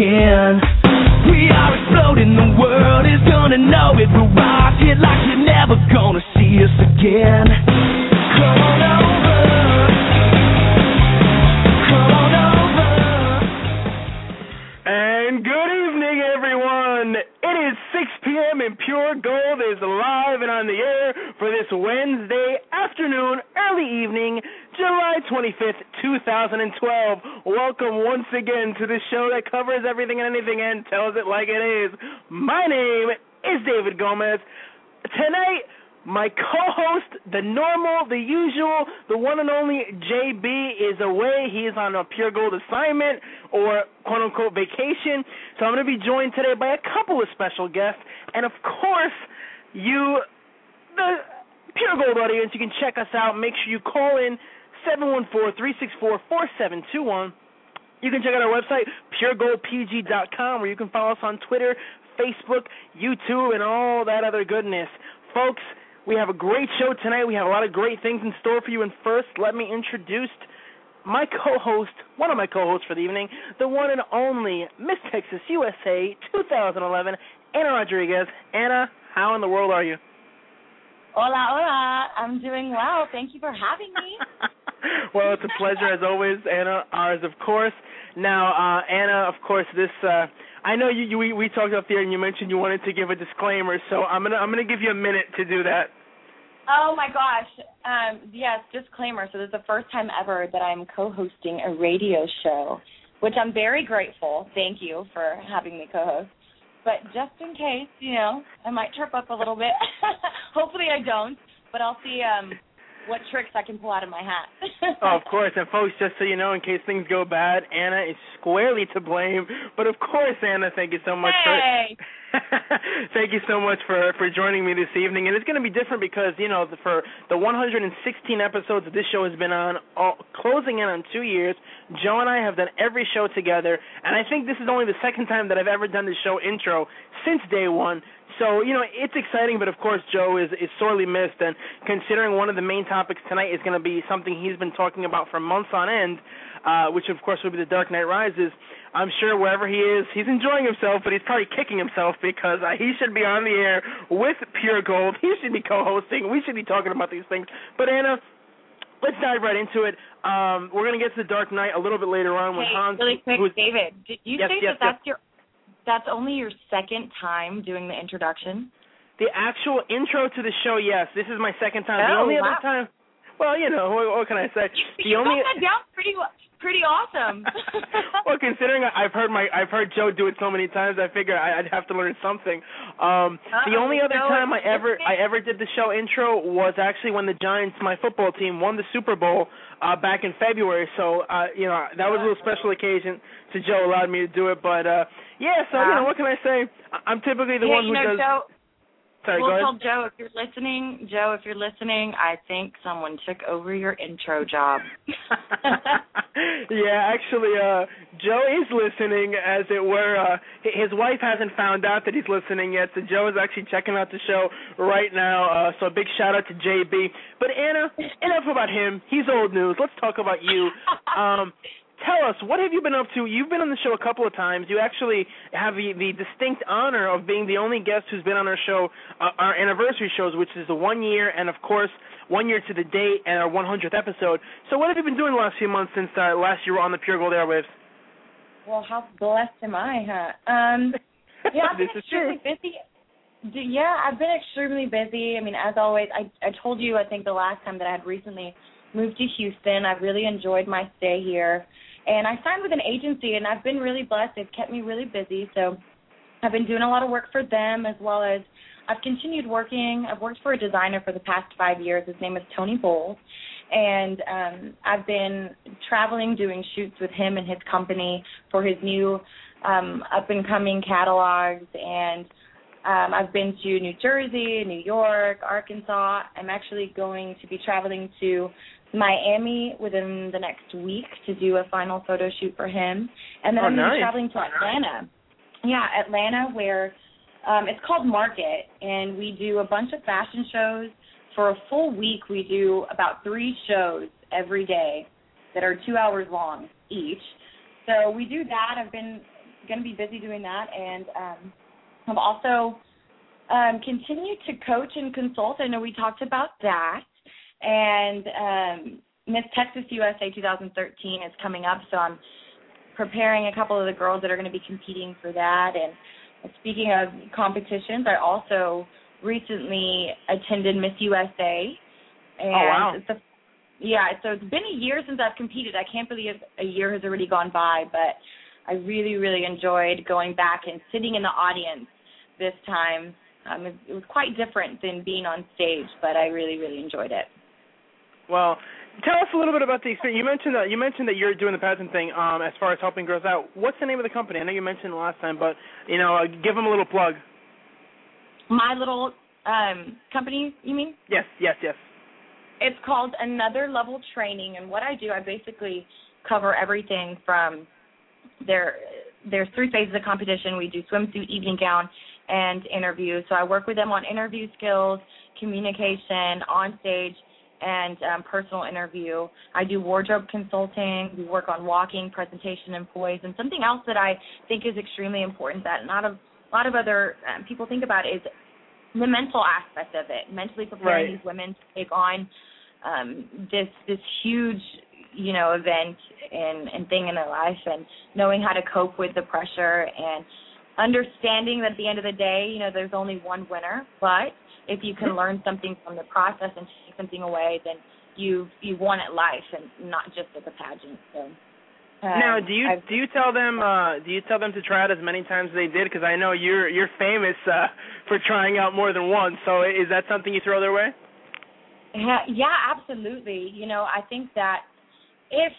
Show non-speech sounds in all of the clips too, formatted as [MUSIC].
again. We are exploding, the world is gonna know it. We'll rock it like you're never gonna see us again. Come on over. Come on over. And good evening, everyone. It is 6 p.m. and Pure Gold is live and on the air for this Wednesday afternoon, early evening, July 25th, 2012. Welcome once again to the show that covers everything and anything and tells it like it is. My name is David Gomez. Tonight, my co-host, the normal, the usual, the one and only JB is away. He is on a pure gold assignment or quote unquote vacation. So I'm going to be joined today by a couple of special guests, and of course, you, the pure gold audience. You can check us out. Make sure you call in seven one four three six four four seven two one. You can check out our website, puregoldpg.com, where you can follow us on Twitter, Facebook, YouTube, and all that other goodness. Folks, we have a great show tonight. We have a lot of great things in store for you. And first, let me introduce my co-host, one of my co-hosts for the evening, the one and only Miss Texas USA 2011, Ana Rodriguez. Ana, how in the world are you? Hola, hola. I'm doing well. Thank you for having me. [LAUGHS] [LAUGHS] well, it's a pleasure as always, Ana. Ours, of course. Now, uh, Ana, of course, this. Uh, I know you, you. We, we talked up there, and you mentioned you wanted to give a disclaimer, so I'm gonna I'm gonna give you a minute to do that. Oh my gosh. Um, yes, disclaimer. So this is the first time ever that I'm co-hosting a radio show, which I'm very grateful. Thank you for having me co-host. But just in case, you know, I might trip up a little bit. [LAUGHS] Hopefully I don't, but I'll see um what tricks I can pull out of my hat. [LAUGHS] oh, of course. And folks, just so you know, in case things go bad, Ana is squarely to blame. But of course, Ana, thank you so much hey. for [LAUGHS] thank you so much for for joining me this evening. And it's going to be different because you know for the 116 episodes that this show has been on, all, closing in on two years, Joe and I have done every show together. And I think this is only the second time that I've ever done the show intro since day one. So you know it's exciting, but of course Joe is is sorely missed. And considering one of the main topics tonight is going to be something he's been talking about for months on end, uh, which of course will be The Dark Knight Rises. I'm sure wherever he is, he's enjoying himself, but he's probably kicking himself because uh, he should be on the air with Pure Gold. He should be co-hosting. We should be talking about these things. But Ana, let's dive right into it. Um, we're going to get to The Dark Knight a little bit later on hey, when Hans. really quick, David. Did you yes, say yes, that that's your that's only your second time doing the introduction? The actual intro to the show, yes. This is my second time. the Oh, only wow. other time. Well, you know, what, what can I say? [LAUGHS] You, the you only that down pretty pretty awesome. [LAUGHS] well, considering I've heard my I've heard Joe do it so many times, I figure I- I'd have to learn something. Um, the only other Joe, time I ever I ever did the show intro was actually when the Giants, my football team, won the Super Bowl uh, back in February. So uh, you know that was a little special occasion. So Joe allowed me to do it, but uh, yeah. So you know what can I say? I'm typically the yeah, one you who know, does. Joe, Sorry, we'll tell. Joe if you're listening. Joe, if you're listening, I think someone took over your intro job. [LAUGHS] yeah, actually, uh, Joe is listening, as it were. Uh, his wife hasn't found out that he's listening yet, so Joe is actually checking out the show right now. Uh, so a big shout out to JB. But Ana, enough about him. He's old news. Let's talk about you. [LAUGHS] Um, tell us, what have you been up to? You've been on the show a couple of times. You actually have the, the distinct honor of being the only guest who's been on our show, uh, our anniversary shows, which is the one year, and of course, one year to the date, and our 100th episode. So, what have you been doing the last few months since uh, last year on the Pure Gold airwaves? well, how blessed am I, huh? Um, [LAUGHS] yeah, I've been this is true. extremely busy. Yeah, I've been extremely busy. I mean, as always, I I told you I think the last time that I had recently moved to Houston. I really enjoyed my stay here, and I signed with an agency, and I've been really blessed. They've kept me really busy, so I've been doing a lot of work for them as well as I've continued working. I've worked for a designer for the past five years. His name is Tony Bowles. And um I've been traveling doing shoots with him and his company for his new um up and coming catalogs and um I've been to New Jersey, New York, Arkansas. I'm actually going to be traveling to Miami within the next week to do a final photo shoot for him. And then Oh, I'm nice. traveling to Atlanta. Yeah, Atlanta where um it's called Market and we do a bunch of fashion shows. For a full week we do about 3 shows every day that are two hours long each. So we do that. I've been going to be busy doing that, and um, I've also um, continued to coach and consult. I know we talked about that, and um, Miss Texas USA 2013 is coming up, so I'm preparing a couple of the girls that are going to be competing for that. And speaking of competitions, I also recently attended Miss USA. And oh wow! It's yeah, so it's been a year since I've competed. I can't believe a year has already gone by, but I really, really enjoyed going back and sitting in the audience this time. Um, it, it was quite different than being on stage, but I really, really enjoyed it. Well, tell us a little bit about the experience. You mentioned that you mentioned that you're doing the pageant thing um, as far as helping girls out. What's the name of the company? I know you mentioned it last time, but you know, uh, give them a little plug. My little um, company, you mean? Yes, yes, yes. It's called Another Level Training, and what I do, I basically cover everything from there. There's three phases of competition. We do swimsuit, evening gown, and interview. So I work with them on interview skills, communication, on stage, and um, personal interview. I do wardrobe consulting. We work on walking, presentation, and poise. And something else that I think is extremely important that not a lot of other um, people think about is the mental aspect of it. Mentally preparing right. these women to take on um, this this huge you know event and and thing in their life, and knowing how to cope with the pressure and understanding that at the end of the day, you know, there's only one winner, but if you can learn something from the process and take something away, then you you won at life and not just at the pageant. So. Um, now, do you I've, do you tell them uh do you tell them to try out as many times as they did? Because I know you're you're famous uh for trying out more than once. So is that something you throw their way? Yeah, yeah, absolutely. You know, I think that if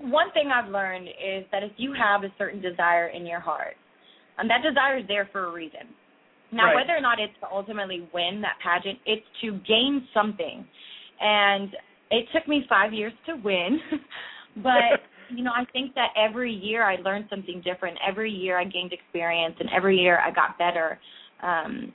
one thing I've learned is that if you have a certain desire in your heart, and that desire is there for a reason. Now, right. whether or not it's to ultimately win that pageant, it's to gain something. And it took me five years to win, [LAUGHS] but [LAUGHS] you know, I think that every year I learned something different. Every year I gained experience, and every year I got better. Um,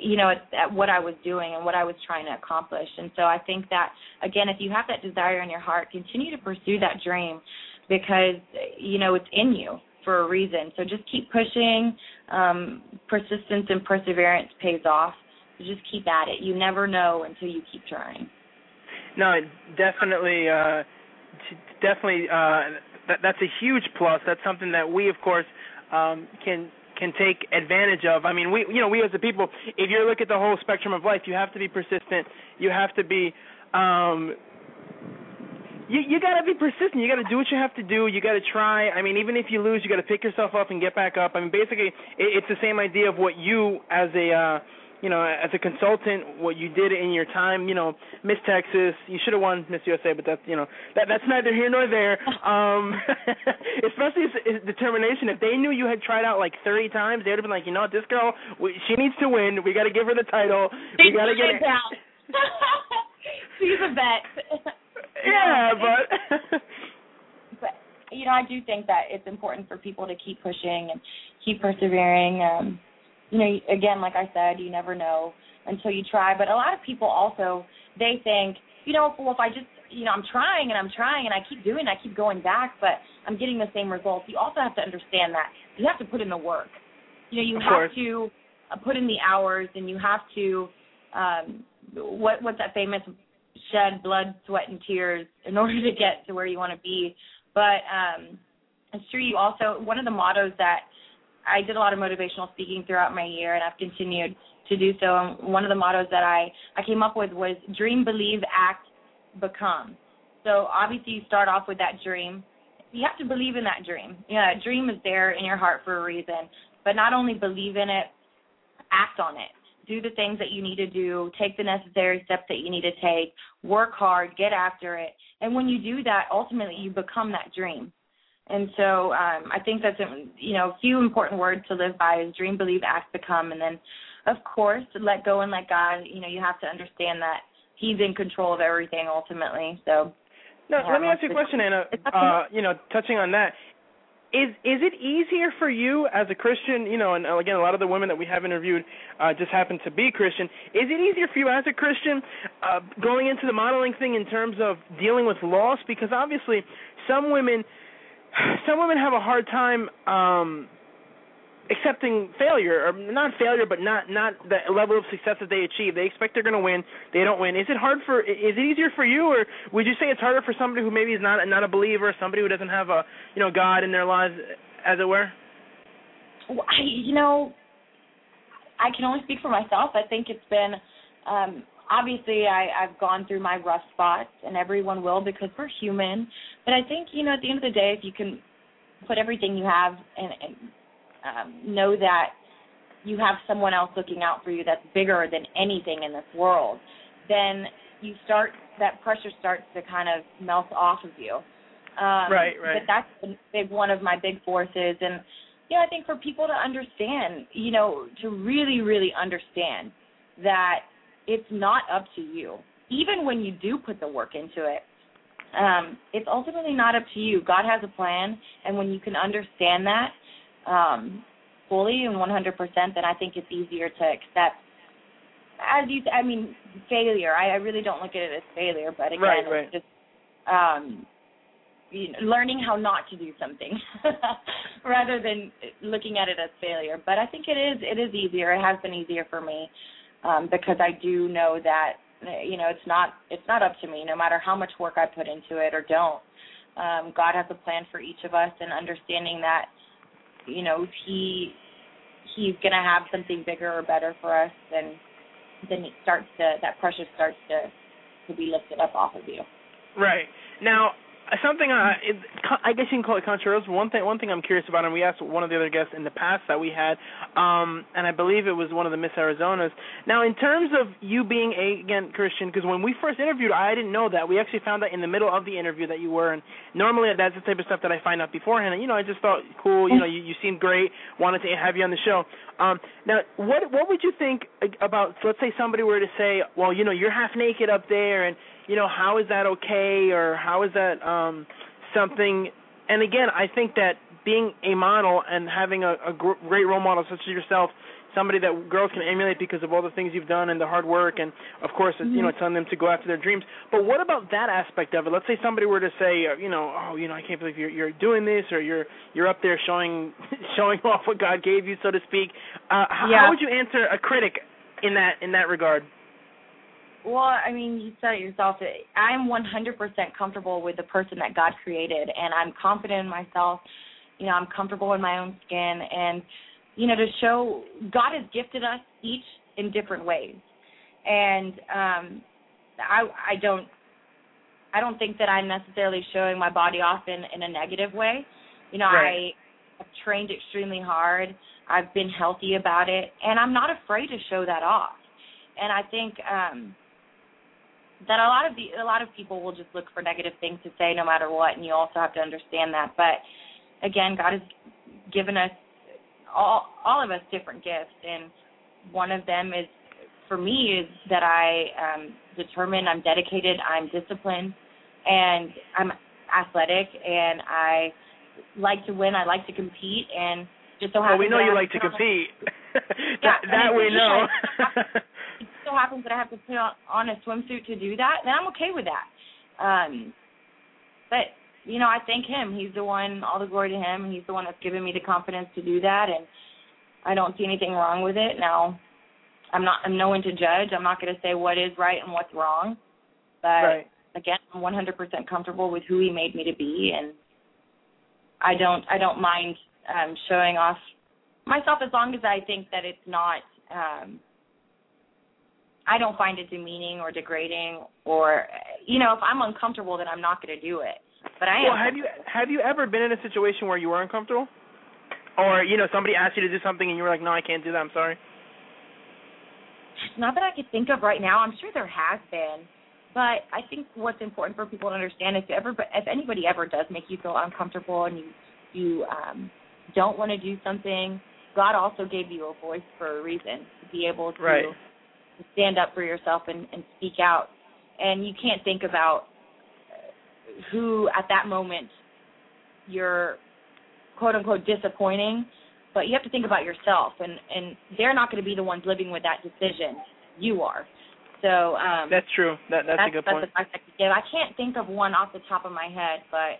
you know, at, at what I was doing and what I was trying to accomplish. And so I think that again, if you have that desire in your heart, continue to pursue that dream because you know it's in you for a reason. So just keep pushing. Um, persistence and perseverance pays off. So just keep at it. You never know until you keep trying. No, definitely, uh, definitely. Uh, that, that's a huge plus. That's something that we, of course, um, can can take advantage of. I mean, we, you know, we as the people, if you look at the whole spectrum of life, you have to be persistent. You have to be um, you you got to be persistent. You got to do what you have to do. You got to try. I mean, even if you lose, you got to pick yourself up and get back up. I mean, basically, it, it's the same idea of what you as a uh, you know as a consultant, what you did in your time. You know, Miss Texas, you should have won Miss USA, but that's you know that that's neither here nor there. Um, [LAUGHS] especially his, his determination. If they knew you had tried out like 30 times, they would have been like, you know, what, this girl, we, she needs to win. We got to give her the title. we got to get it. [LAUGHS] She's a vet. [LAUGHS] Yeah, but [LAUGHS] but you know, I do think that it's important for people to keep pushing and keep persevering. Um, you know, again, like I said, you never know until you try. But a lot of people also they think, you know, well, if I just, you know, I'm trying and I'm trying and I keep doing, I keep going back, but I'm getting the same results. You also have to understand that you have to put in the work. You know, you Of have course. to uh, put in the hours, and you have to. Um, what what's that famous shed blood, sweat, and tears in [LAUGHS] order to get to where you want to be. But um, it's true. You also one of the mottos that I did a lot of motivational speaking throughout my year, and I've continued to do so. And one of the mottos that I I came up with was dream, believe, act, become. So obviously you start off with that dream. You have to believe in that dream. Yeah, a dream is there in your heart for a reason. But not only believe in it, act on it do the things that you need to do, take the necessary steps that you need to take, work hard, get after it. And when you do that, ultimately you become that dream. And so um, I think that's a, you know a few important words to live by is dream, believe, act, become, and then of course let go and let God. You know you have to understand that He's in control of everything ultimately. So No, let me ask you a question, Ana. it's up to Uh, you know, touching on that, is is it easier for you as a Christian, you know, and again, a lot of the women that we have interviewed uh, just happen to be Christian. Is it easier for you as a Christian uh, going into the modeling thing in terms of dealing with loss? Because obviously, some women, [SIGHS] some women have a hard time um, accepting failure or not failure but not not the level of success that they achieve. They expect they're going to win. They don't win. Is it hard for is it easier for you or would you say it's harder for somebody who maybe is not not a believer somebody who doesn't have a you know god in their lives as it were? Well, I, you know i can only speak for myself. I think it's been um obviously I, I've gone through my rough spots and everyone will because we're human. But I think, you know, at the end of the day if you can put everything you have and, and um, know that you have someone else looking out for you that's bigger than anything in this world, then you start that pressure starts to kind of melt off of you. Um, right, right. But that's big one of my big forces, and yeah, I think for people to understand, you know, to really, really understand that it's not up to you, even when you do put the work into it. Um, it's ultimately not up to you. God has a plan, and when you can understand that, um, fully and 100%, then I think it's easier to accept. As you, I mean, failure. I, I really don't look at it as failure, but again, right, right. just um, you know, learning how not to do something [LAUGHS] rather than looking at it as failure. But I think it is it is easier. It has been easier for me um, because I do know that you know it's not it's not up to me. No matter how much work I put into it or don't, um, God has a plan for each of us, and understanding that you know he he's to have something bigger or better for us then then it starts to that pressure starts to to be lifted up off of you. Right. Now something uh, it, I guess you can call it controversial. One thing, one thing I'm curious about, and we asked one of the other guests in the past that we had, um, and I believe it was one of the Miss Arizonas. Now, in terms of you being a again Christian, because when we first interviewed, I didn't know that. We actually found out in the middle of the interview that you were, and normally that's the type of stuff that I find out beforehand. And you know, I just thought, cool, you know, you, you seemed great, wanted to have you on the show. Um, now, what what would you think about? Let's say somebody were to say, well, you know, you're half naked up there, and you know, how is that okay or how is that um something and again, I think that being a model and having a, a great role model such as yourself, somebody that girls can emulate because of all the things you've done and the hard work, and of course, mm-hmm. you know, telling them to go after their dreams. But what about that aspect of it? Let's say somebody were to say, uh, you know, oh, you know, I can't believe you're you're doing this, or you're you're up there showing [LAUGHS] showing off what God gave you, so to speak. Uh, yeah. How would you answer a critic in that in that regard? Well, I mean, you said it yourself. I'm 100% comfortable with the person that God created, and I'm confident in myself. You know, I'm comfortable in my own skin, and you know, to show God has gifted us each in different ways, and um, I I don't I don't think that I'm necessarily showing my body off in in a negative way. You know, right. I have trained extremely hard. I've been healthy about it, and I'm not afraid to show that off. And I think um that a lot of the a lot of people will just look for negative things to say no matter what and you also have to understand that. But again god has given us all all of us different gifts and one of them is for me is that i am determined i'm dedicated i'm disciplined and i'm athletic and i like to win i like to compete and just so happens well we know you like to compete. [LAUGHS] That, yeah, that we know [LAUGHS] so happens that I have to put on a swimsuit to do that, then I'm okay with that. Um, but you know, I thank him. He's the one. All the glory to him. He's the one that's given me the confidence to do that, and I don't see anything wrong with it. Now, I'm not. I'm no one to judge. I'm not going to say what is right and what's wrong. But right. again, I'm 100% comfortable with who he made me to be, and I don't. I don't mind um, showing off myself as long as I think that it's not um, I don't find it demeaning or degrading or you know if I'm uncomfortable then I'm not going to do it. But I well, have you have you ever been in a situation where you were uncomfortable, or you know somebody asked you to do something and you were like, no, I can't do that. I'm sorry. Not that I could think of right now. I'm sure there has been, but I think what's important for people to understand is if ever if anybody ever does make you feel uncomfortable and you you um don't want to do something, God also gave you a voice for a reason to be able to. Right stand up for yourself and, and speak out. And you can't think about who at that moment you're quote unquote disappointing, but you have to think about yourself, and and they're not going to be the ones living with that decision. You are. So um, that's true. That that's, that's a good that's point. advice I could give. I can't think of one off the top of my head, but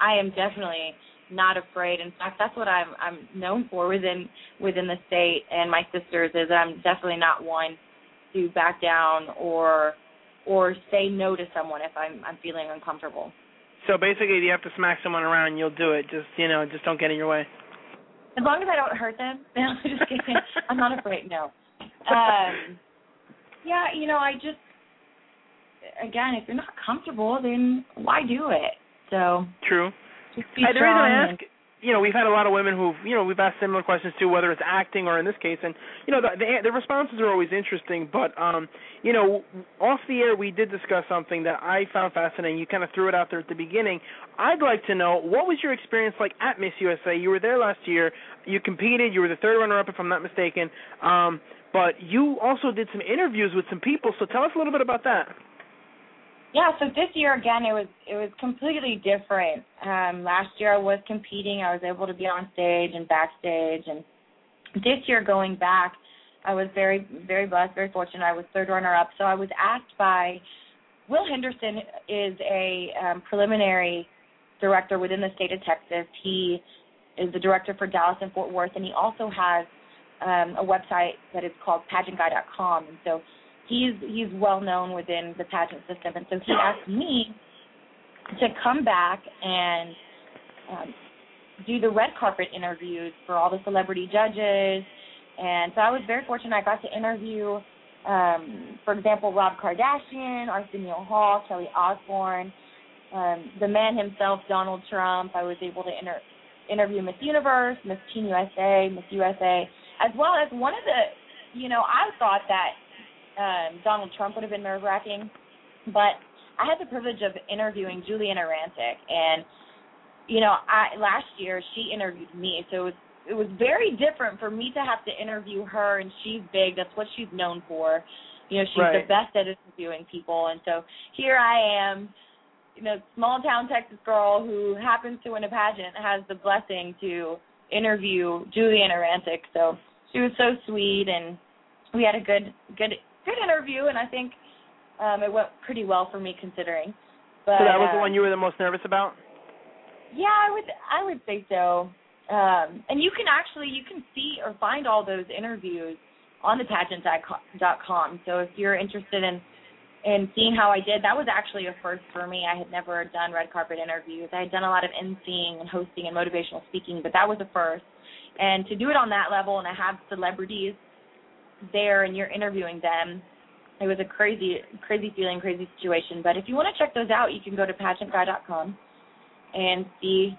I am definitely not afraid. In fact, that's what I'm I'm known for within within the state and my sisters is that I'm definitely not one to back down or or say no to someone if I'm I'm feeling uncomfortable. So basically, if you have to smack someone around, you'll do it. Just you know, just don't get in your way. As long as I don't hurt them. [LAUGHS] I'm just kidding. I'm not afraid. No. Um, yeah, you know, I just again, if you're not comfortable, then why do it? So True. just be Uh, the reason strong. I ask, you know, we've had a lot of women who've, you know, we've asked similar questions too, whether it's acting or in this case, and you know, the the, the responses are always interesting. But, um, you know, off the air, we did discuss something that I found fascinating. You kind of threw it out there at the beginning. I'd like to know what was your experience like at Miss USA? You were there last year. You competed. You were the third runner-up, if I'm not mistaken. Um, but you also did some interviews with some people. So tell us a little bit about that. Yeah, so this year again it was it was completely different. Um last year I was competing, I was able to be on stage and backstage and this year going back I was very very blessed, very fortunate. I was third runner up. So I was asked by Will Henderson is a um, preliminary director within the state of Texas. He is the director for Dallas and Fort Worth and he also has um, a website that is called pageantguy.com and so he's he's well known within the pageant system, and so he asked me to come back and um, do the red carpet interviews for all the celebrity judges. And so I was very fortunate. I got to interview, um, for example, Rob Kardashian, Arsenio Hall, Kelly Osbourne, um, the man himself, Donald Trump. I was able to inter- interview Miss Universe, Miss Teen USA, Miss USA, as well as one of the, you know, I thought that um, Donald Trump would have been nerve wracking, but I had the privilege of interviewing Giuliana Rancic, and you know, I last year she interviewed me, so it was it was very different for me to have to interview her, and she's big. That's what she's known for. You know, she's Right. the best at interviewing people, and so here I am, you know, small town Texas girl who happens to win a pageant has the blessing to interview Giuliana Rancic. So she was so sweet, and we had a good good good interview, and I think um, it went pretty well for me considering. But so that was the uh, one you were the most nervous about. yeah, I would I would say so. Um, and you can actually you can see or find all those interviews on the pageant.com. So if you're interested in in seeing how I did, that was actually a first for me. I had never done red carpet interviews. I had done a lot of emceeing and hosting and motivational speaking, but that was a first. And to do it on that level and to have celebrities there and you're interviewing them, it was a crazy crazy feeling, crazy situation. But if you want to check those out, you can go to pageantguy.com and see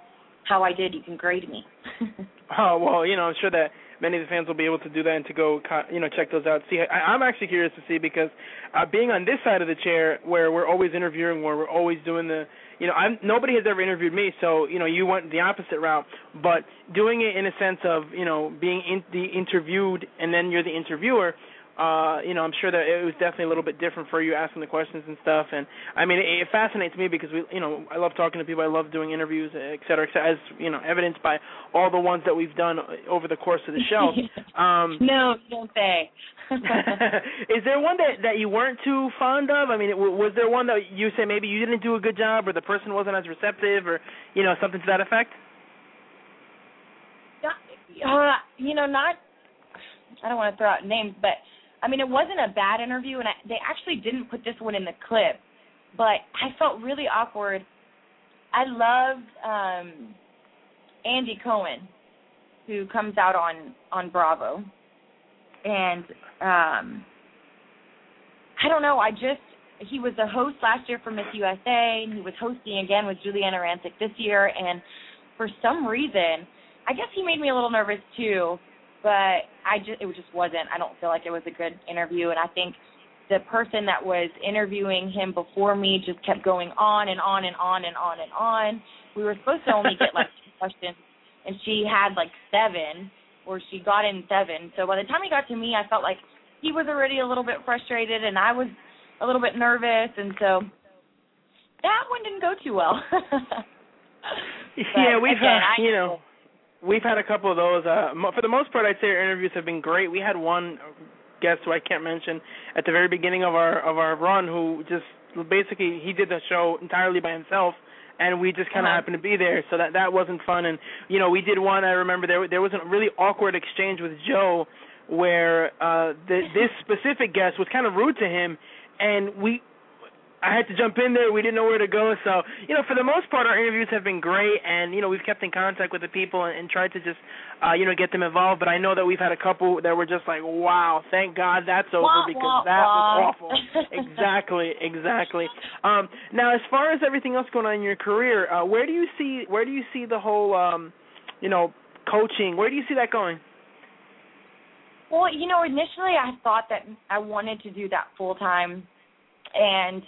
how I did. You can grade me. [LAUGHS] Oh well, you know, I'm sure that many of the fans will be able to do that and to go, you know, check those out. See, I, I'm actually curious to see because uh, being on this side of the chair, where we're always interviewing, where we're always doing the, you know, I'm nobody has ever interviewed me, so you know, you went the opposite route. But doing it in a sense of, you know, being in, the interviewed and then you're the interviewer. Uh, you know, I'm sure that it was definitely a little bit different for you asking the questions and stuff. And I mean, it, it fascinates me because we, you know, I love talking to people. I love doing interviews, et cetera, et cetera, as you know, evidenced by all the ones that we've done over the course of the show. [LAUGHS] Um, [LAUGHS] no, don't say. [LAUGHS] is there one that that you weren't too fond of? I mean, w- was there one that you say maybe you didn't do a good job, or the person wasn't as receptive, or you know, something to that effect? uh, you know, not. I don't want to throw out names, but I mean, it wasn't a bad interview, and I, they actually didn't put this one in the clip, but I felt really awkward. I loved um Andy Cohen, who comes out on on Bravo, and um I don't know. I just he was the host last year for Miss USA, and he was hosting again with Giuliana Rancic this year, and for some reason, I guess he made me a little nervous too. But I just it just wasn't. I don't feel like it was a good interview, and I think the person that was interviewing him before me just kept going on and on and on and on and on. We were supposed to only get like [LAUGHS] two questions, and she had like seven, or she got in seven. So by the time he got to me, I felt like he was already a little bit frustrated, and I was a little bit nervous, and so that one didn't go too well. [LAUGHS] yeah, we've again, uh, I you know. We've had a couple of those. Uh, for the most part, I'd say our interviews have been great. We had one guest who I can't mention at the very beginning of our of our run who just basically he did the show entirely by himself and we just kind of Uh-huh. happened to be there so that that wasn't fun and you know we did one I remember there there was a really awkward exchange with Joe where uh the, this specific guest was kind of rude to him and we I had to jump in there. We didn't know where to go. So, you know, for the most part, our interviews have been great, and you know, we've kept in contact with the people and, and tried to just, uh, you know, get them involved. But I know that we've had a couple that were just like, "Wow, thank God that's over Wah, because wah, that was awful." exactly, exactly. Um, now, as far as everything else going on in your career, uh, where do you see where do you see the whole, um, you know, coaching? Where do you see that going? Well, you know, initially I thought that I wanted to do that full time, and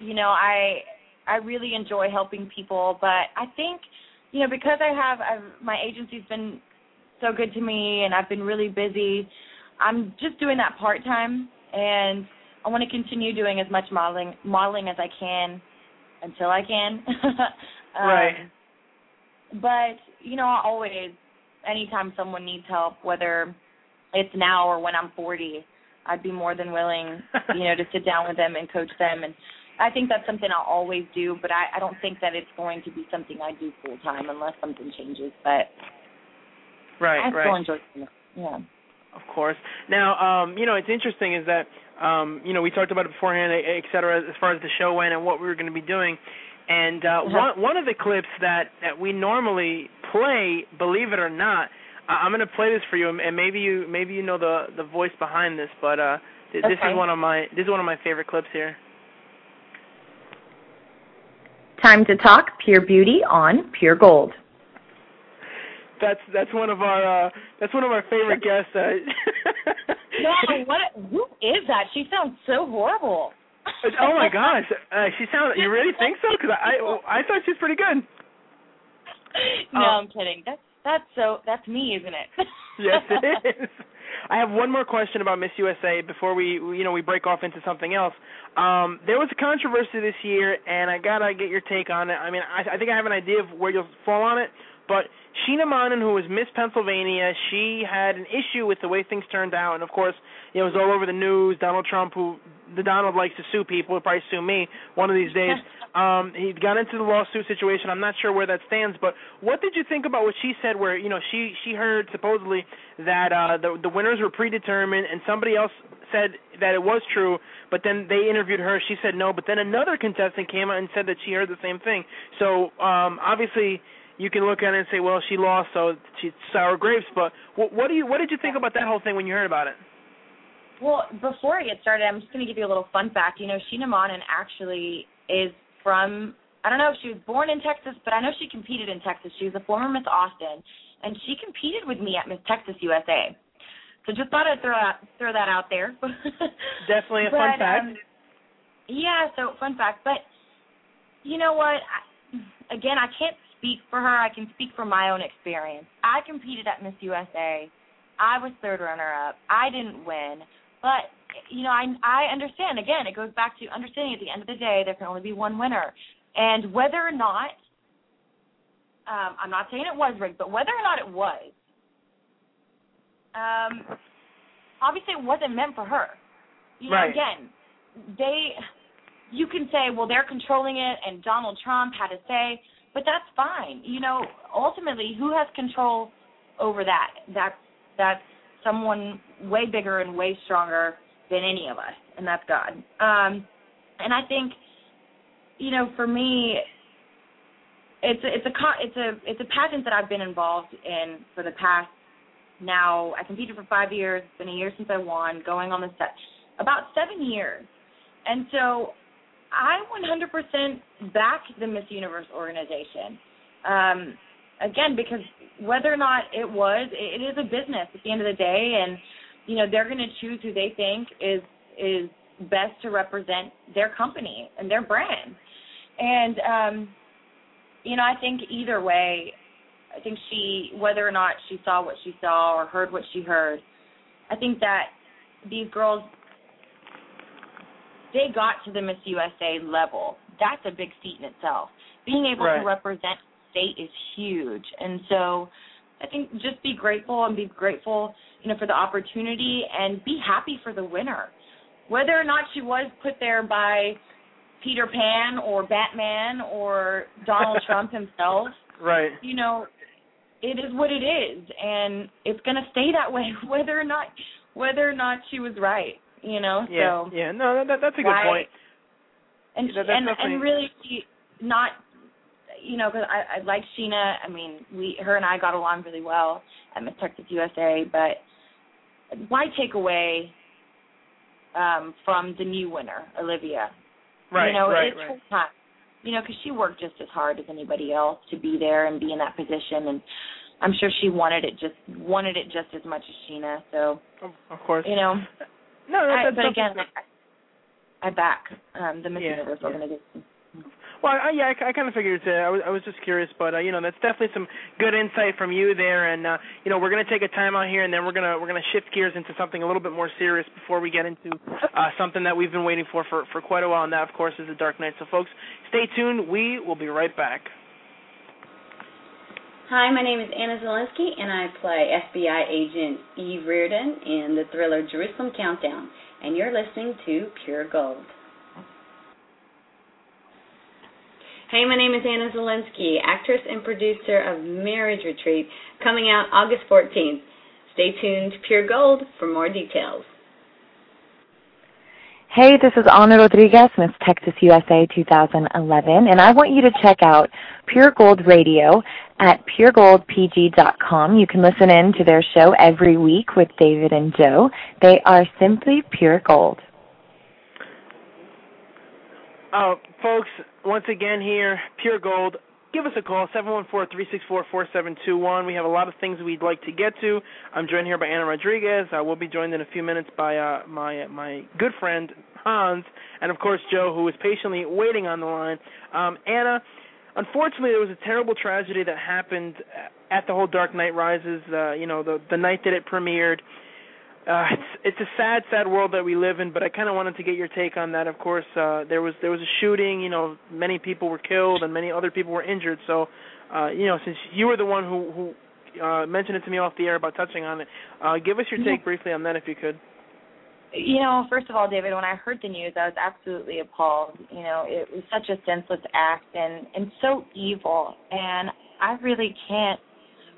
you know, I I really enjoy helping people, but I think you know because I have I've, my agency's been so good to me, and I've been really busy. I'm just doing that part time, and I want to continue doing as much modeling modeling as I can until I can. [LAUGHS] um, Right. But you know, I always anytime someone needs help, whether it's now or when I'm 40, I'd be more than willing, you know, to sit down with them and coach them. And I think that's something I'll always do. But I, I don't think that it's going to be something I do full time unless something changes. But Right, I right. still enjoy it. Yeah. Of course. Now, um, you know, it's interesting is that, um, you know, we talked about it beforehand, et cetera, as far as the show went and what we were going to be doing. And uh, Uh-huh. one one of the clips that that we normally play, believe it or not, I- I'm going to play this for you, and maybe you maybe you know the the voice behind this, but uh, th- this is one of my this is one of my favorite clips here. Time to talk pure beauty on Pure Gold. That's that's one of our uh, that's one of our favorite guests. Uh, [LAUGHS] No, what? Who is that? She sounds so horrible. oh my gosh, uh, she sounds. You really think so? Because I I thought she's pretty good. no, Um, I'm kidding. That's that's so that's me, isn't it? yes, it is. [LAUGHS] I have one more question about Miss USA before we, you know we break off into something else. Um, there was a controversy this year, and I gotta get your take on it. I mean, I, I think I have an idea of where you'll fall on it, but Sheena Monnin, who was Miss Pennsylvania, she had an issue with the way things turned out, and of course, it was all over the news. Donald Trump, who the Donald likes to sue people, will probably sue me one of these days. [LAUGHS] Um, he got into the lawsuit situation. I'm not sure where that stands, but what did you think about what she said? Where you know she she heard supposedly that uh, the the winners were predetermined, and somebody else said that it was true, but then they interviewed her. She said no, but then another contestant came out and said that she heard the same thing. So um, obviously you can look at it and say, well, she lost, so she's sour grapes. But what, what do you what did you think about that whole thing when you heard about it? Well, before I get started, I'm just going to give you a little fun fact. You know, Sheena Monnin actually is from, I don't know if she was born in Texas, but I know she competed in Texas. She was a former Miss Austin, and she competed with me at Miss Texas USA. So just thought I'd throw that, throw that out there. [LAUGHS] Definitely a But, fun fact. um, yeah, so fun fact. But you know what? I, again, I can't speak for her. I can speak from my own experience. I competed at Miss USA. I was third runner up. I didn't win. But you know, I I understand. Again, it goes back to understanding at the end of the day there can only be one winner. And whether or not um I'm not saying it was rigged, but whether or not it was, um obviously it wasn't meant for her. You know, Right. again, they you can say, well, they're controlling it and Donald Trump had a say, but that's fine. You know, ultimately who has control over that? That that's someone way bigger and way stronger than any of us, and that's God. Um and I think you know, for me it's a, it's a it's a it's a pageant that I've been involved in for the past now I competed for 5 years, it's been a year since I won, going on the set about 7 years. And so I 100% back the Miss Universe organization. Um, again, because whether or not it was, it, is a business at the end of the day, and you know they're going to choose who they think is is best to represent their company and their brand. And um, you know, I think either way, I think she, whether or not she saw what she saw or heard what she heard, I think that these girls they got to the Miss USA level. That's a big feat in itself. Being able Right. to represent state is huge, and so I think just be grateful and be grateful, you know, for the opportunity and be happy for the winner. Whether or not she was put there by Peter Pan or Batman or Donald [LAUGHS] Trump himself, right? You know, it is what it is, and it's going to stay that way, [LAUGHS] whether or not whether or not she was right. You know, yeah, so yeah, no, that, that's a good why, point. And that, and and really, not you know, because I, I like Sheena. I mean, we, her and I got along really well at Miss Texas USA. But why take away um, from the new winner, Olivia? Right, you know, right, it's right. her time. You know, because she worked just as hard as anybody else to be there and be in that position, and I'm sure she wanted it just wanted it just as much as Sheena. So, of, of course, you know. No, that, I, that's but again, I, I back um, the Miss yeah, Universe yeah. organization. Well, I, yeah, I, I kind of figured it. I was, I was just curious, but uh, you know, that's definitely some good insight from you there. And uh, you know, we're gonna take a time out here, and then we're gonna we're gonna shift gears into something a little bit more serious before we get into uh, something that we've been waiting for for for quite a while. And that, of course, is the Dark Knight. So, folks, stay tuned. We will be right back. Hi, my name is Anna Zielinski, and I play FBI agent Eve Reardon in the thriller Jerusalem Countdown. And you're listening to Pure Gold. Hey, my name is Anna Zielinski, actress and producer of Marriage Retreat, coming out August 14th. Stay tuned to Pure Gold for more details. Hey, this is Ana Rodriguez, Miss Texas USA 2011, and I want you to check out Pure Gold Radio at puregoldpg.com. You can listen in to their show every week with David and Joe. They are simply pure gold. Uh, folks, once again here, Pure Gold. Give us a call, 714-364-4721. We have a lot of things we'd like to get to. I'm joined here by Ana Rodriguez. I will be joined in a few minutes by uh, my my good friend Hans, and of course Joe, who is patiently waiting on the line. Um, Ana, unfortunately, there was a terrible tragedy that happened at the whole Dark Knight Rises. Uh, you know, the the night that it premiered uh, it's it's a sad, sad world that we live in. But I kind of wanted to get your take on that. Of course, uh, there was there was a shooting. You know, many people were killed and many other people were injured. So, uh, you know, since you were the one who who uh, mentioned it to me off the air about touching on it, uh, give us your take briefly on that if you could. You know, first of all, David, when I heard the news, I was absolutely appalled. You know, it was such a senseless act and and so evil, and I really can't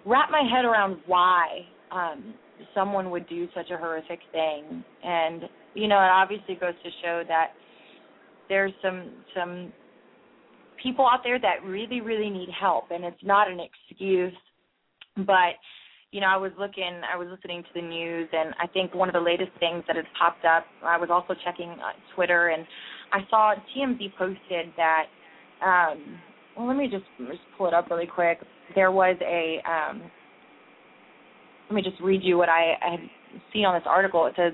wrap my head around why. Um, someone would do such a horrific thing. And you know it obviously goes to show that there's some some people out there that really really need help. And it's not an excuse but you know i was looking i was listening to the news and i think one of the latest things that has popped up i was also checking twitter and i saw tmz posted that um well let me just just pull it up really quick. There was a um let me just read you what I, I seen on this article. It says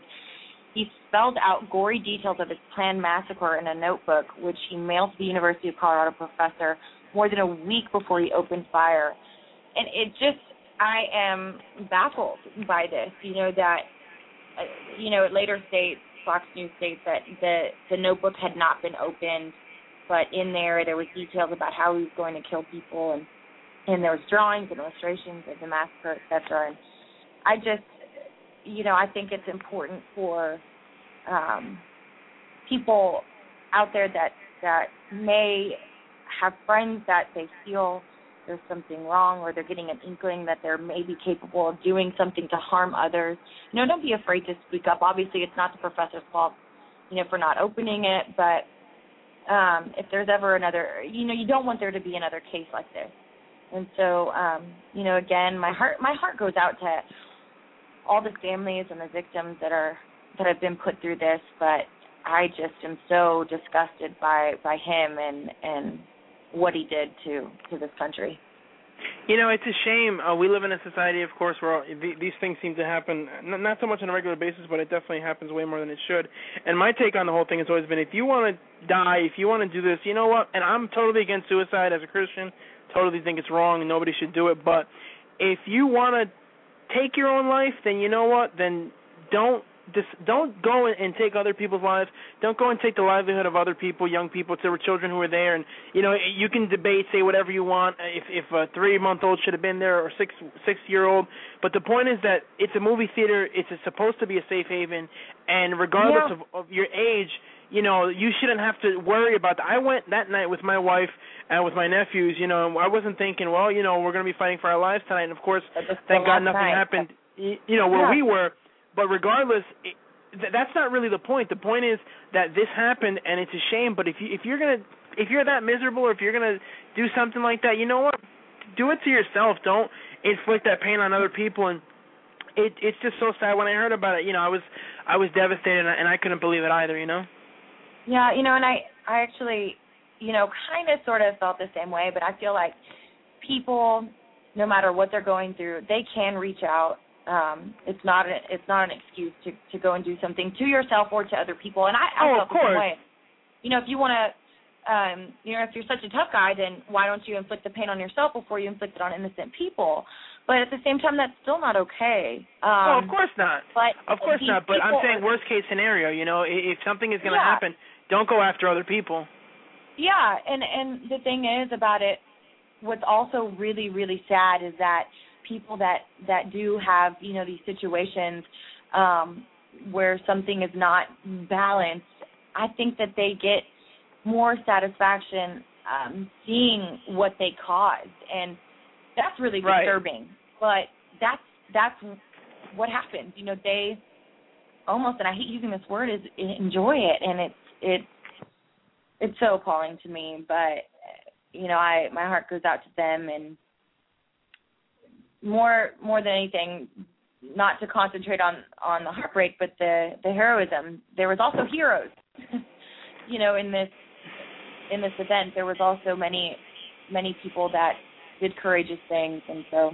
he spelled out gory details of his planned massacre in a notebook, which he mailed to the University of Colorado professor more than a week before he opened fire. And it just, I am baffled by this. You know that, uh, you know, it later states, Fox News states that the the notebook had not been opened, but in there there was details about how he was going to kill people, and and there was drawings and illustrations of the massacre, etc. And I just, you know, I think it's important for um, people out there that that may have friends that they feel there's something wrong or they're getting an inkling that they're maybe capable of doing something to harm others. You know, don't be afraid to speak up. Obviously, it's not the professor's fault, you know, for not opening it, but um if there's ever another, you know, you don't want there to be another case like this. And so, um, you know, again, my heart my heart goes out to all the families and the victims that are that have been put through this, but I just am so disgusted by by him and and what he did to to this country. You know, it's a shame. Uh, we live in a society, of course, where all, th- these things seem to happen, n- not so much on a regular basis, but it definitely happens way more than it should. And my take on the whole thing has always been if you want to die, if you want to do this, you know what? And I'm totally against suicide as a Christian, totally think it's wrong and nobody should do it. But if you want to take your own life, then you know what? Then don't Just don't go and take other people's lives. Don't go and take the livelihood of other people, young people. There were children who were there, and you know you can debate, say whatever you want. Uh, if if a three month old should have been there or six six year old, but the point is that it's a movie theater. It's supposed to be a safe haven, and regardless yeah. of of your age, you know you shouldn't have to worry about that. I went that night with my wife and with my nephews. You know, I wasn't thinking, well, you know, we're going to be fighting for our lives tonight. And of course, thank God nothing night. happened. You know where yeah. we were, but regardless. It, that's not really the point. The point is that this happened and it's a shame. But if you if you're gonna if you're that miserable or if you're gonna do something like that, you know what? Do it to yourself. Don't inflict that pain on other people. And it it's just so sad. When I heard about it, you know, I was I was devastated and I, and I couldn't believe it either. You know. Yeah, you know, and I I actually, you know, kind of sort of felt the same way, but I feel like people, no matter what they're going through, they can reach out. Um, it's not a, it's not an excuse to to go and do something to yourself or to other people. And I, I oh, felt the same way. You know, if you want to. Um, you know, if you're such a tough guy, then why don't you inflict the pain on yourself before you inflict it on innocent people? But at the same time, that's still not okay. Um, oh, of course not. But Of course not. But I'm saying worst case scenario. You know, i- if something is going to Yeah. happen, don't go after other people. Yeah, and and the thing is about it, what's also really really sad is that people that that do have you know these situations um, where something is not balanced, I think that they get more satisfaction um, seeing what they caused, and that's really Right. disturbing. But that's that's what happens. You know, they almost, and I hate using this word, is enjoy it, and it's it's it's so appalling to me. But you know, I my heart goes out to them, and more more than anything, not to concentrate on on the heartbreak, but the the heroism. There was also heroes. [LAUGHS] you know, in this in this event, there was also many many people that did courageous things, and so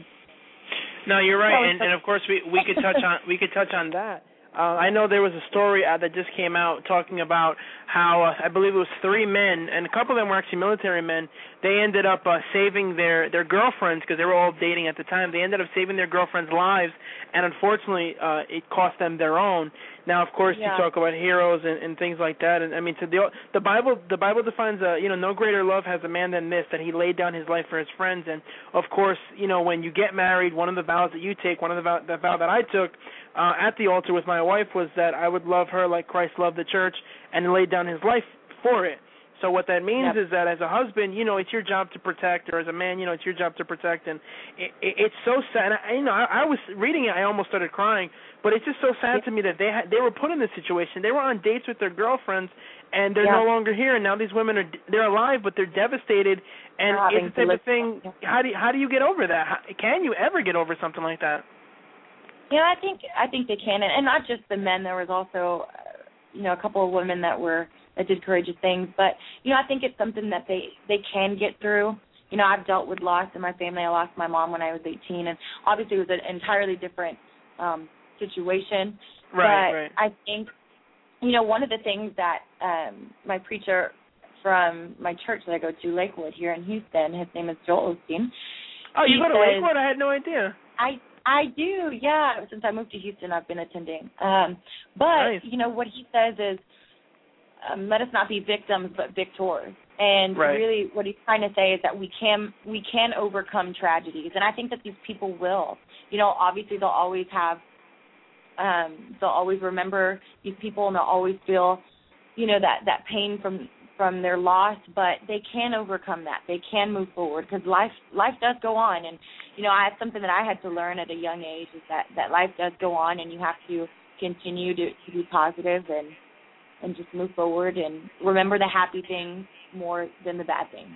No, you're right, and and of course we we could touch on we could touch on that. Uh, I know there was a story uh, that just came out talking about how uh, I believe it was three men, and a couple of them were actually military men. They ended up uh, saving their their girlfriends because they were all dating at the time. They ended up saving their girlfriends' lives, and unfortunately, uh, it cost them their own. Now, of course, Yeah. you talk about heroes and, and things like that, and I mean, so the the Bible the Bible defines uh, you know no greater love has a man than this that he laid down his life for his friends, and of course, you know when you get married, one of the vows that you take, one of the vow, the vow that I took uh, at the altar with my wife was that I would love her like Christ loved the church and laid down his life for it. So what that means Yep. is that as a husband, you know, it's your job to protect, or as a man, you know, it's your job to protect. And it, it, it's so sad. And I, you know, I, I was reading it, I almost started crying. But it's just so sad to me that they had, they were put in this situation. They were on dates with their girlfriends, and they're Yeah. no longer here. And now these women are they're alive, but they're devastated. And it's the type of thing. How do you, how do you get over that? How, can you ever get over something like that? Yeah, I think I think they can, and, and not just the men. There was also, uh, you know, a couple of women that were that did courageous things. But you know, I think it's something that they they can get through. You know, I've dealt with loss in my family. I lost my mom when I was 18, and obviously it was an entirely different um situation. Right, but right. I think, you know, one of the things that um my preacher from my church that I go to, Lakewood here in Houston, his name is Joel Osteen. Oh, you he go to says- Lakewood? I had no idea. I I do, yeah. Since I moved to Houston, I've been attending. Um, but Nice. you know what he says is, um, let us not be victims, but victors. And Right. really, what he's trying to say is that we can we can overcome tragedies, and I think that these people will. You know, obviously they'll always have, um, they'll always remember these people, and they'll always feel, you know, that that pain from from their loss, but they can overcome that. They can move forward because life life does go on, and you know, I had something that I had to learn at a young age is that that life does go on, and you have to continue to to be positive and and just move forward and remember the happy things more than the bad things.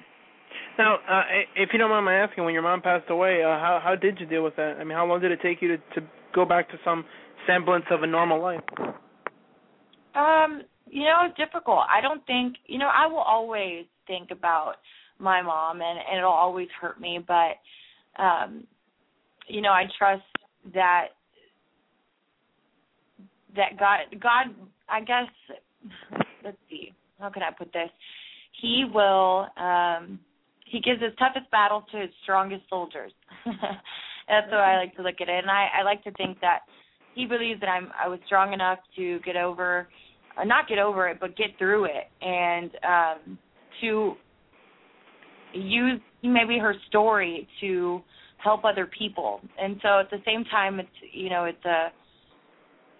Now, uh, if you don't mind my asking, when your mom passed away, uh, how how did you deal with that? I mean, how long did it take you to to go back to some semblance of a normal life? Um, you know, it's difficult. I don't think, you know, I will always think about my mom and, and it'll always hurt me, but um you know, I trust that that God God I guess let's see, how can I put this? He will um he gives his toughest battles to his strongest soldiers. [LAUGHS] That's how I like to look at it. And I, I like to think that he believes that I'm I was strong enough to get over, uh, not get over it, but get through it, and um, to use maybe her story to help other people. And so at the same time, it's you know it's a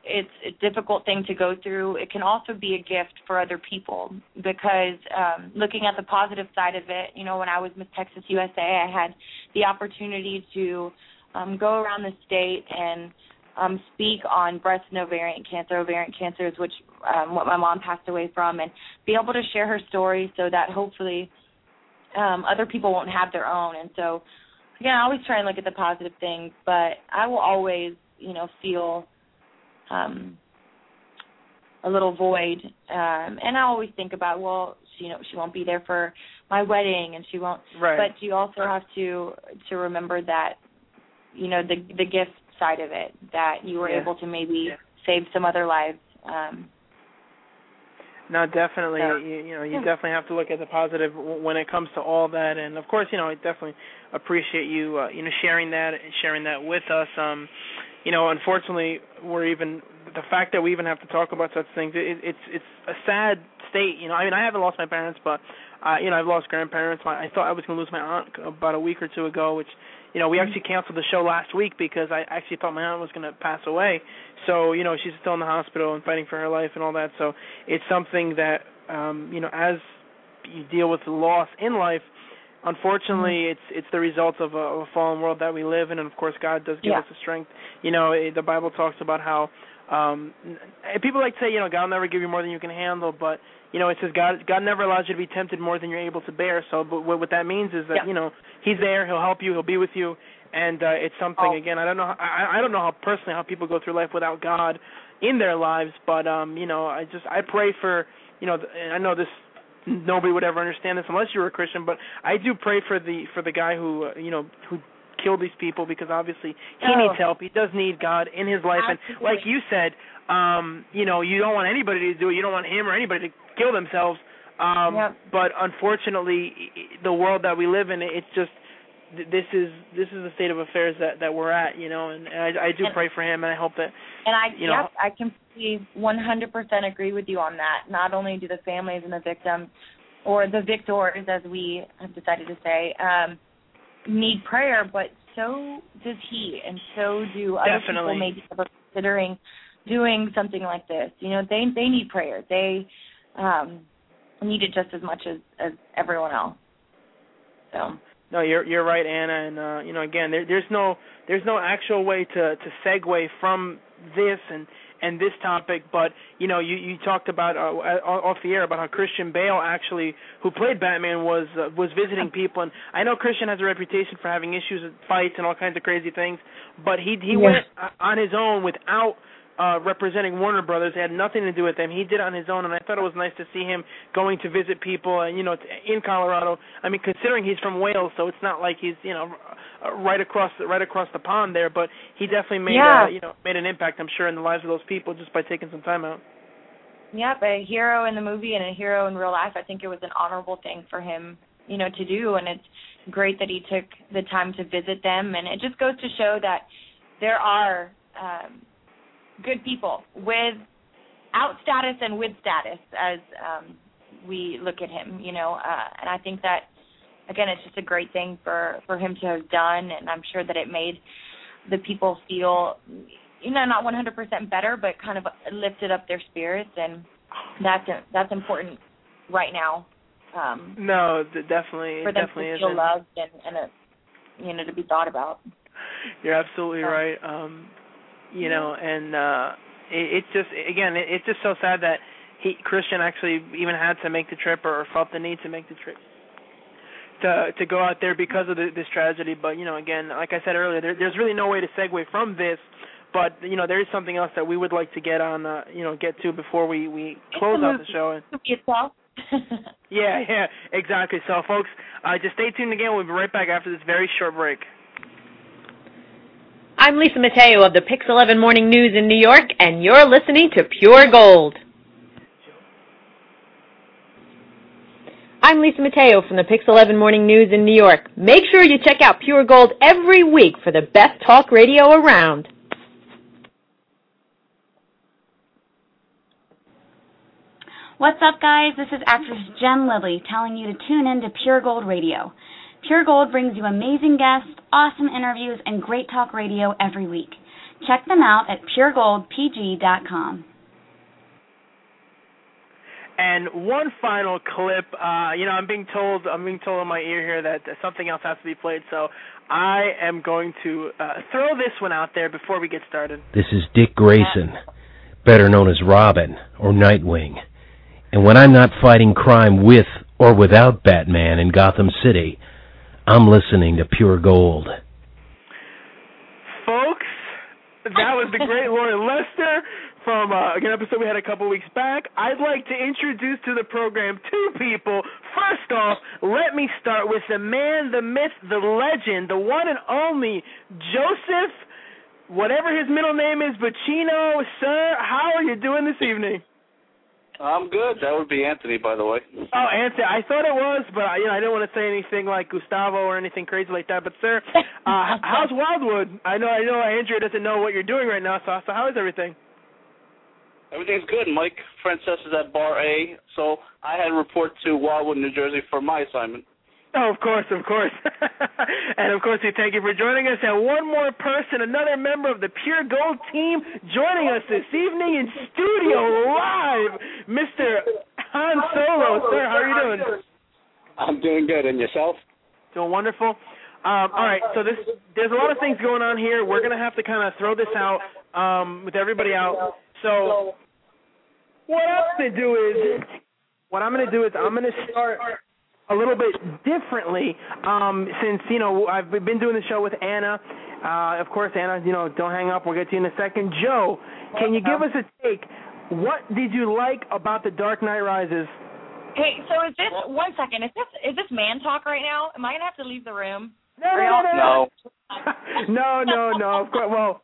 it's a difficult thing to go through. It can also be a gift for other people because um, looking at the positive side of it, you know, when I was Miss Texas USA, I had the opportunity to um, go around the state and um, speak on breast and ovarian cancer, ovarian cancers, which um, what my mom passed away from, and be able to share her story so that hopefully um, other people won't have their own. And so, again, I always try and look at the positive things, but I will always, you know, feel um, a little void. Um, and I always think about, well, she, you know, she won't be there for my wedding, and she won't. Right. But you also have to to remember that, you know, the the gift side of it, that you were Yeah. able to maybe save some other lives. Um, No, definitely. So- You, you know, you definitely have to look at the positive when it comes to all that, and of course, you know, I definitely appreciate you, uh, you know, sharing that and sharing that with us. Um, you know, unfortunately, we're even the fact that we even have to talk about such things. It, it's it's a sad state. You know, I mean, I haven't lost my parents, but uh, you know, I've lost grandparents. My, I thought I was going to lose my aunt about a week or two ago, which you know, we actually canceled the show last week because I actually thought my aunt was going to pass away. So, you know, she's still in the hospital and fighting for her life and all that. So, it's something that um, you know, as you deal with loss in life, unfortunately, it's it's the result of a, of a fallen world that we live in, and of course, God does give Yeah. us the strength. You know, eh, the Bible talks about how um and people like to say, you know, God will never give you more than you can handle, but you know, it says God God never allows you to be tempted more than you're able to bear. So, but what, what that means is that Yeah. you know He's there, He'll help you, He'll be with you, and uh, it's something Oh. again. I don't know, how, I I don't know how personally how people go through life without God in their lives, but um, you know, I just I pray for you know, and I know this nobody would ever understand this unless you were a Christian, but I do pray for the for the guy who uh, you know who killed these people because obviously he Oh. needs help. He does need God in his life, and like you said, um, you know, you don't want anybody to do it. You don't want him or anybody to kill themselves. Um, Yep. But unfortunately, the world that we live in, it's just this is this is the state of affairs that that we're at, you know. And, and I, I do And- pray for him, and I hope that And I, You know- yep, I completely 100% agree with you on that. Not only do the families and the victims, or the victors, as we have decided to say, um, need prayer, but so does he, and so do other Definitely. people maybe considering doing something like this. You know, they they need prayer. They um, need it just as much as as everyone else. So. No, you're you're right, Ana, and uh, you know, again, there, there's no there's no actual way to to segue from this and and this topic, but you know, you you talked about uh, off the air about how Christian Bale actually, who played Batman, was uh, was visiting people, and I know Christian has a reputation for having issues with fights and all kinds of crazy things, but he he Yeah. went uh, on his own without uh representing Warner Brothers. It had nothing to do with them. He did it on his own, and I thought it was nice to see him going to visit people, and you know, in Colorado. I mean, considering he's from Wales, so it's not like he's you know uh, right across the, right across the pond there, but he definitely made Yeah. uh, you know made an impact. I'm sure in the lives of those people just by taking some time out. Yep, a hero in the movie and a hero in real life. I think it was an honorable thing for him, you know, to do, and it's great that he took the time to visit them. And it just goes to show that there are um, good people with out status and with status, as um, we look at him, you know. Uh, and I think that again, it's just a great thing for for him to have done, and I'm sure that it made the people feel you know not 100% better but kind of lifted up their spirits and that's that's important right now um No, definitely, for them definitely to feel loved and and uh you know to be thought about You're absolutely Yeah. right. Um, you know, and uh, it, it's just again, it, it's just so sad that he Christian actually even had to make the trip or felt the need to make the trip to to go out there because of the, this tragedy. But you know, again, like I said earlier, there, there's really no way to segue from this. But you know, there is something else that we would like to get on, uh, you know, get to before we we close out the show. And, itself [LAUGHS] yeah, yeah, exactly. So, folks, uh, just stay tuned again. We'll be right back after this very short break. I'm Lisa Mateo of the Pix 11 Morning News in New York, and you're listening to Pure Gold. I'm Lisa Mateo from the Pix 11 Morning News in New York. Make sure you check out Pure Gold every week for the best talk radio around. What's up, guys? This is actress Jen Lilly telling you to tune in to Pure Gold Radio. Pure Gold brings you amazing guests, awesome interviews, and great talk radio every week. Check them out at puregoldpg.com. And one final clip. Uh, you know, I'm being told I'm being told in my ear here that something else has to be played. So I am going to uh, throw this one out there before we get started. This is Dick Grayson, better known as Robin or Nightwing. And when I'm not fighting crime with or without Batman in Gotham City, I'm listening to Pure Gold. Folks, that was the great Loren Lester from uh, an episode we had a couple weeks back. I'd like to introduce to the program two people. First off, let me start with the man, the myth, the legend, the one and only Joseph, whatever his middle name is, Bacino. Sir, how are you doing this evening? I'm good. That would be Anthony, by the way. Oh, Anthony, I thought it was, but you know, I didn't want to say anything like Gustavo or anything crazy like that. But sir, [LAUGHS] uh, how's Wildwood? I know, I know, Andrea doesn't know what you're doing right now. So, so how is everything? Everything's good. Mike Frances is at Bar A, so I had to report to Wildwood, New Jersey for my assignment. Oh, of course, of course. [LAUGHS] and of course, we thank you for joining us. And one more person, another member of the Pure Gold team, joining us this evening in studio live, Mr. Han Solo. Sir, how are you doing? I'm doing good. And yourself? Doing wonderful. Um, all right, so this there's a lot of things going on here. We're gonna have to kind of throw this out um, with everybody out. So what I'm gonna do is what I'm gonna do is I'm gonna start a little bit differently um, since you know I've been doing the show with Ana. Uh, of course, Ana, you know, don't hang up. We'll get to you in a second. Joe, can you give us a take? What did you like about The Dark Knight Rises? Hey, so is this one second? Is this is this man talk right now? Am I gonna have to leave the room? No, no, no, no. [LAUGHS] no, no, no. Of course. Well,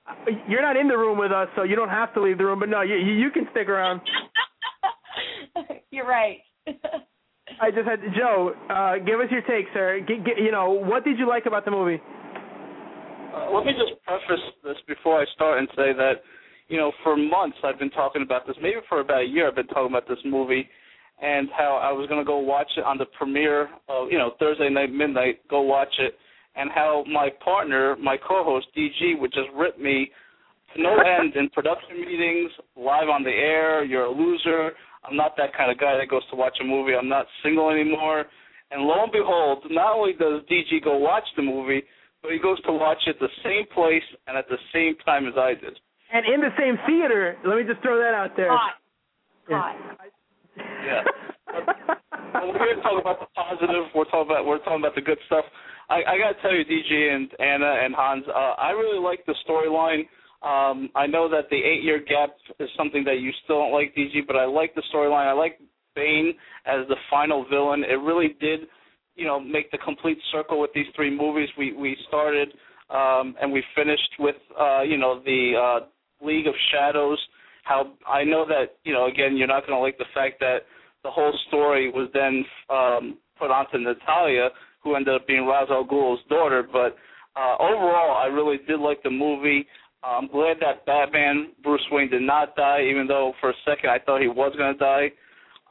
you're not in the room with us, so you don't have to leave the room. But no, you you can stick around. [LAUGHS] you're right. [LAUGHS] I just had Joe. Uh, give us your take, sir. G- g- you know, what did you like about the movie? Uh, let me just preface this before I start and say that, you know, for months I've been talking about this. Maybe for about a year I've been talking about this movie, and how I was going to go watch it on the premiere, of, you know, Thursday night midnight. Go watch it, and how my partner, my co-host DG, would just rip me to no end in production meetings, live on the air. You're a loser. I'm not that kind of guy that goes to watch a movie. I'm not single anymore. And lo and behold, not only does DG go watch the movie, but he goes to watch it the same place and at the same time as I did. And in the same theater. Let me just throw that out there. Hot. Hot. Yeah. we're here to talk about the positive. We're talking about we're talking about the good stuff. I, I got to tell you, DG and Ana and Hans, uh, I really like the storyline. Um, I know that the eight-year gap is something that you still don't like, DG, but I like the storyline. I like Bane as the final villain. It really did, you know, make the complete circle with these three movies. We we started um, and we finished with, uh, you know, the uh, League of Shadows. How I know that, you know, again, you're not going to like the fact that the whole story was then um, put onto Natalia, who ended up being Ra's al Ghul's daughter. But uh, overall, I really did like the movie. I'm glad that Batman Bruce Wayne did not die, even though for a second I thought he was going to die.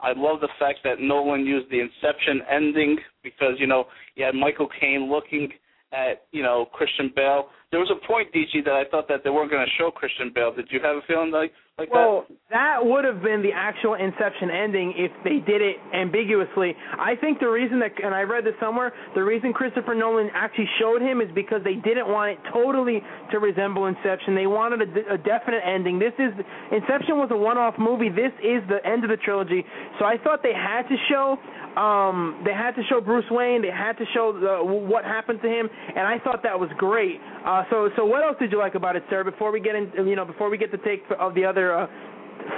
I love the fact that Nolan used the Inception ending because you know you had Michael Caine looking at you know Christian Bale. There was a point, DG, that I thought that they weren't going to show Christian Bale. Did you have a feeling like like well, that? that would have been the actual Inception ending if they did it ambiguously. I think the reason that, and I read this somewhere, the reason Christopher Nolan actually showed him is because they didn't want it totally to resemble Inception. They wanted a, a definite ending. This is Inception was a one-off movie. This is the end of the trilogy. So I thought they had to show um they had to show Bruce Wayne they had to show the, what happened to him and I thought that was great uh so so what else did you like about it sir? Before we get in you know before we get to take of the other uh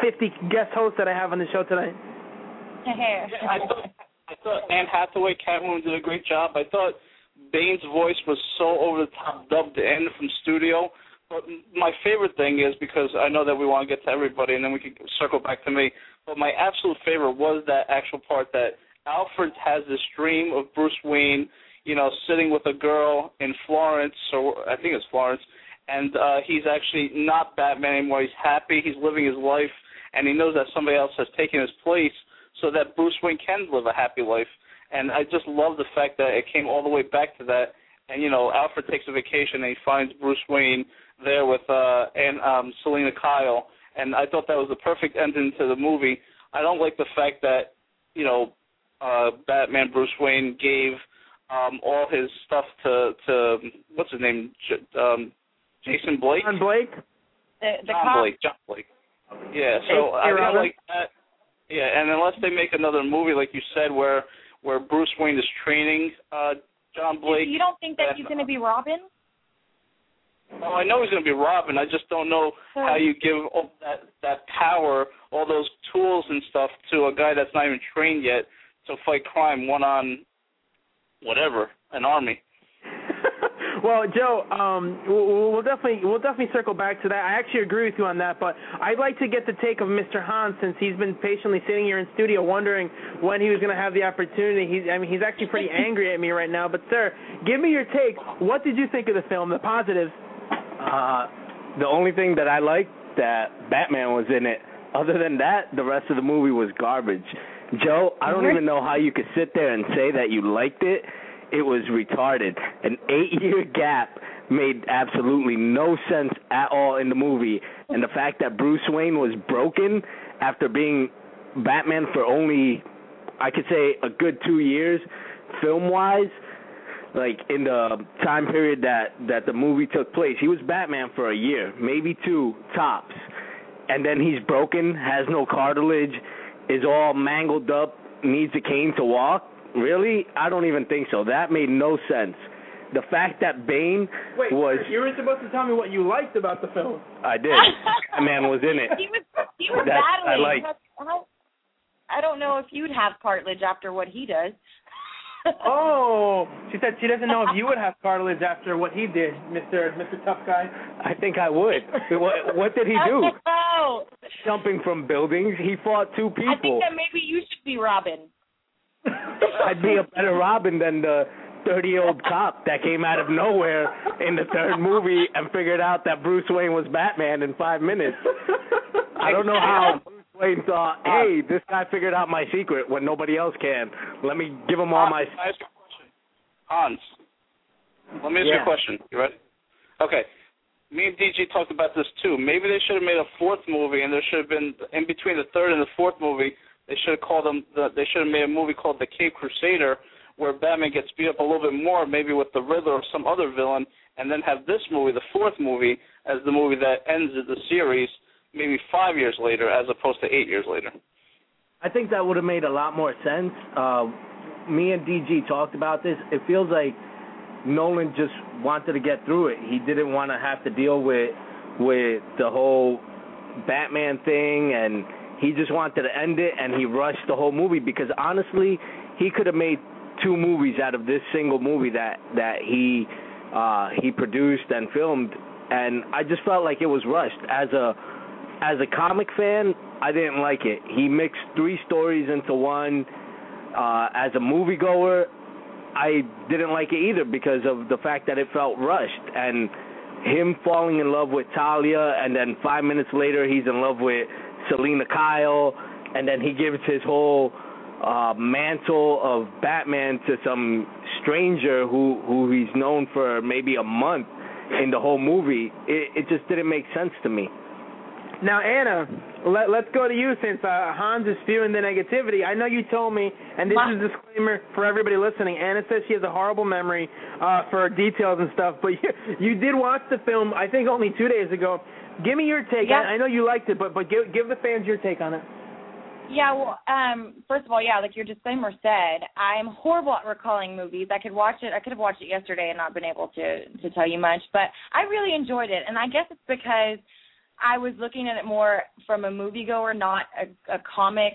50 guest hosts that I have on the show tonight. [LAUGHS] I thought I thought Anne Hathaway Catwoman did a great job. I thought Bane's voice was so over the top dubbed in from studio. But my favorite thing is because I know that we want to get to everybody and then we can circle back to me but my absolute favorite was that actual part that Alfred has this dream of Bruce Wayne, you know, sitting with a girl in Florence, or I think it's Florence, and uh, he's actually not Batman anymore. He's happy. He's living his life, and he knows that somebody else has taken his place. so that Bruce Wayne can live a happy life. And I just love the fact that it came all the way back to that. And you know, Alfred takes a vacation and he finds Bruce Wayne there with uh and um Selina Kyle and I thought that was the perfect ending to the movie. I don't like the fact that, you know, uh Batman Bruce Wayne gave um all his stuff to to what's his name? J- um Jason Blake? John Blake? The, the John cop, Blake, John Blake. Yeah, so Hey, I feel like that yeah, and unless they make another movie like you said where where Bruce Wayne is training uh John Blake you don't think that then- he's going to be Robin? Oh, I know he's going to be Robin. I just don't know how you give all that that power, all those tools and stuff to a guy that's not even trained yet to fight crime one on whatever an army. [LAUGHS] well, Joe, um, we'll, we'll definitely we'll definitely circle back to that. I actually agree with you on that, but I'd like to get the take of Mr. Hahn since he's been patiently sitting here in studio wondering when he was going to have the opportunity. He's I mean he's actually pretty [LAUGHS] angry at me right now. But sir, give me your take. What did you think of the film? The positives. Uh, the only thing that I liked that Batman was in it. Other than that, the rest of the movie was garbage. Joe, I don't even know how you could sit there and say that you liked it. It was retarded. An eight-year gap made absolutely no sense at all in the movie, and the fact that Bruce Wayne was broken after being Batman for only, I could say, a good two years, film-wise like in the time period that that the movie took place. He was Batman for a year, maybe two tops, and then he's broken, has no cartilage, is all mangled up, needs a cane to walk. Really, I don't even think so. That made no sense. The fact that Bane Wait, was you were supposed to tell me what you liked about the film. I did. Batman was in it. [LAUGHS] He was he was That I battling. like. I don't know if you'd have cartilage after what he does. [LAUGHS] Oh, she said she doesn't know if you would have cartilage after what he did, Mister Mister Tough Guy. I think I would. what, what did he do? Oh, Jumping from buildings. He fought two people. I think that maybe you should be Robin. [LAUGHS] I'd be a better Robin than the 30 year old cop that came out of nowhere in the third movie and figured out that Bruce Wayne was Batman in five minutes. I don't know how Bruce Wayne thought, uh, uh, hey, this guy figured out my secret when nobody else can. Let me give him all my. I ask you a question? Hans, let me ask you a question. You ready? Okay. Me and DG talked about this too. Maybe they should have made a fourth movie, and there should have been in between the third and the fourth movie. They should have called them. The, they should have made a movie called The Cape Crusader, where Batman gets beat up a little bit more, maybe with the Riddler or some other villain, and then have this movie, the fourth movie, as the movie that ends the series, maybe five years later, as opposed to eight years later. I think that would have made a lot more sense. Uh, me and DG talked about this. It feels like Nolan just wanted to get through it. He didn't want to have to deal with with the whole Batman thing, and he just wanted to end it. And he rushed the whole movie because honestly, he could have made two movies out of this single movie that that he uh, he produced and filmed. And I just felt like it was rushed. As a as a comic fan, I didn't like it. He mixed three stories into one. Uh, as a moviegoer, I didn't like it either because of the fact that it felt rushed and him falling in love with Talia, and then five minutes later he's in love with Selina Kyle, and then he gives his whole uh, mantle of Batman to some stranger who who he's known for maybe a month in the whole movie. It it just didn't make sense to me. Now, Ana, let, let's go to you since uh, Hans is spewing the negativity. I know you told me, and this is a disclaimer for everybody listening. Ana says she has a horrible memory uh, for details and stuff, but [LAUGHS] you, you did watch the film, I think, only two days ago. Give me your take. I, I know you liked it, but but give give the fans your take on it. Yeah, well, um, first of all, yeah, like your disclaimer said, I'm horrible at recalling movies. I could watch it. I could have watched it yesterday and not been able to to tell you much, but I really enjoyed it, and I guess it's because I was looking at it more from a moviegoer, not a, a comic.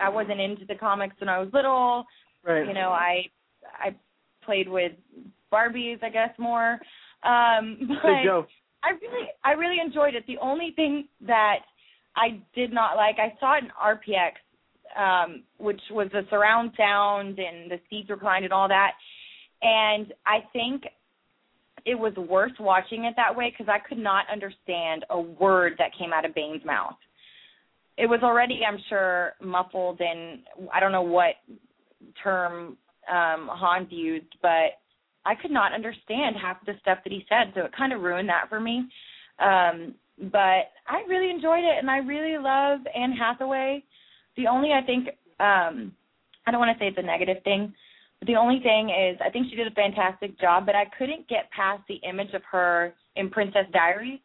I wasn't into the comics when I was little. Right. You know, I I played with Barbies, I guess more. Um, [LAUGHS] but Hey, Joe. I really I really enjoyed it. The only thing that I did not like, I saw it in RPX, um, which was the surround sound and the seats reclined and all that. And I think it was worth watching it that way because I could not understand a word that came out of Bane's mouth. it was already, I'm sure, muffled in I don't know what term um Hans used, but I could not understand half the stuff that he said, so it kind of ruined that for me. Um, but I really enjoyed it, and I really love Anne Hathaway. The only I think um, I don't want to say it's a negative thing, the only thing is I think she did a fantastic job, but I couldn't get past the image of her in Princess Diaries.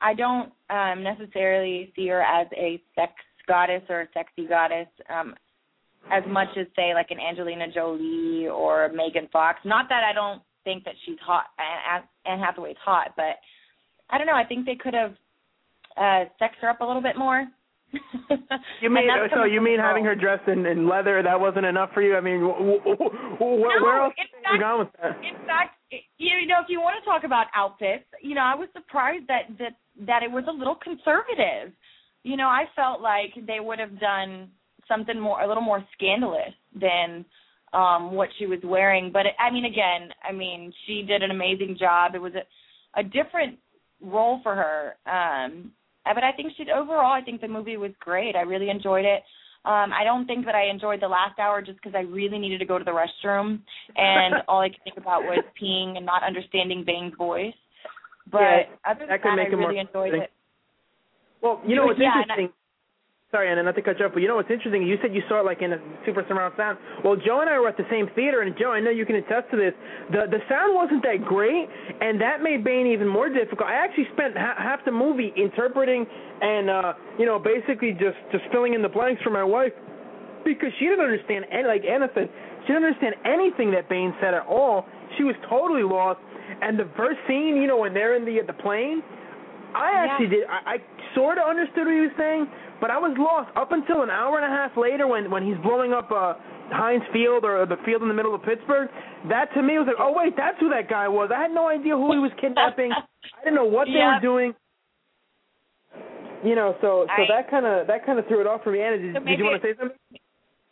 I don't um, necessarily see her as a sex goddess or a sexy goddess. Um, as much as say like an Angelina Jolie or Megan Fox. Not that I don't think that she's hot, Anne Hathaway's hot, but I don't know. I think they could have uh sexed her up a little bit more. You mean so? You mean having her dressed in, in leather that wasn't enough for you? I mean, wh- wh- wh- where, no, where else are you going with that? In fact, you know, if you want to talk about outfits, you know, I was surprised that that that it was a little conservative. You know, I felt like they would have done something more a little more scandalous than um what she was wearing but i mean again i mean she did an amazing job it was a a different role for her um but i think she overall i think the movie was great. I really enjoyed it. Um i don't think that i enjoyed the last hour just because i really needed to go to the restroom. And [LAUGHS] all i could think about was peeing and not understanding bane's voice. But yeah, other than that, that i really enjoyed it. Well you know what's yeah, interesting Sorry, Ana, not to cut you off, but you know what's interesting? You said you saw it like in a super surround sound. Well, Joe and I were at the same theater, and Joe, I know you can attest to this. The the sound wasn't that great, and that made Bane even more difficult. I actually spent ha- half the movie interpreting and uh, you know basically just just filling in the blanks for my wife because she didn't understand any, like said, she didn't understand anything that Bane said at all. She was totally lost. And the first scene, you know, when they're in the the plane, I actually yeah. did. I, I sort of understood what he was saying, but I was lost up until an hour and a half later when when he's blowing up uh, Heinz Field or the field in the middle of Pittsburgh. That to me was like, oh wait, that's who that guy was. I had no idea who he was kidnapping. [LAUGHS] I didn't know what they were doing. You know, so so I- that kind of that kind of threw it off for me. Ana, did, So did you want to say something?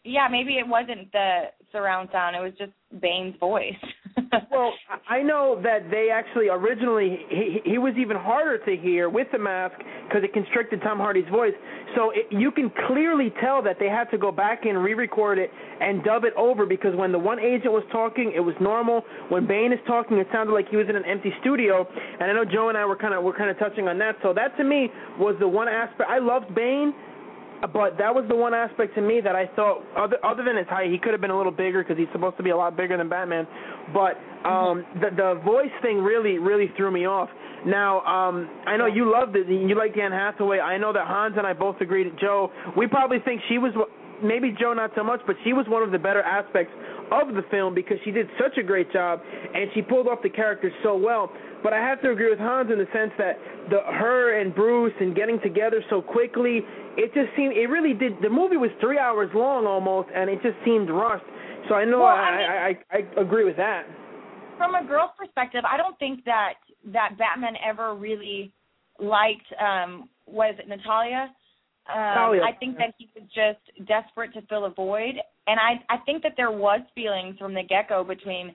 yeah, maybe it wasn't the surround sound; it was just Bane's voice. [LAUGHS] well, I know that they actually originally he, he was even harder to hear with the mask because it constricted Tom Hardy's voice. So it, you can clearly tell that they had to go back and re-record it and dub it over because when the one agent was talking, it was normal. When Bane is talking, it sounded like he was in an empty studio. And I know Joe and I were kind of were kind of touching on that. So that to me was the one aspect I loved Bane but that was the one aspect to me that I thought, other other than his height, he could have been a little bigger because he's supposed to be a lot bigger than Batman. But um, the the voice thing really really threw me off. Now um, I know you loved it. You liked Anne Hathaway. I know that Hans and I both agreed. Joe, we probably think she was maybe Joe not so much, but she was one of the better aspects of the film because she did such a great job and she pulled off the character so well. But I have to agree with Hans in the sense that the her and Bruce and getting together so quickly, it just seemed it really did. The movie was three hours long almost, and it just seemed rushed. So I know Well, I, I mean- I, I agree with that. From a girl's perspective, I don't think that that Batman ever really liked um was it Natalia? Um, Talia. I think that he was just desperate to fill a void, and I I think that there was feelings from the get go between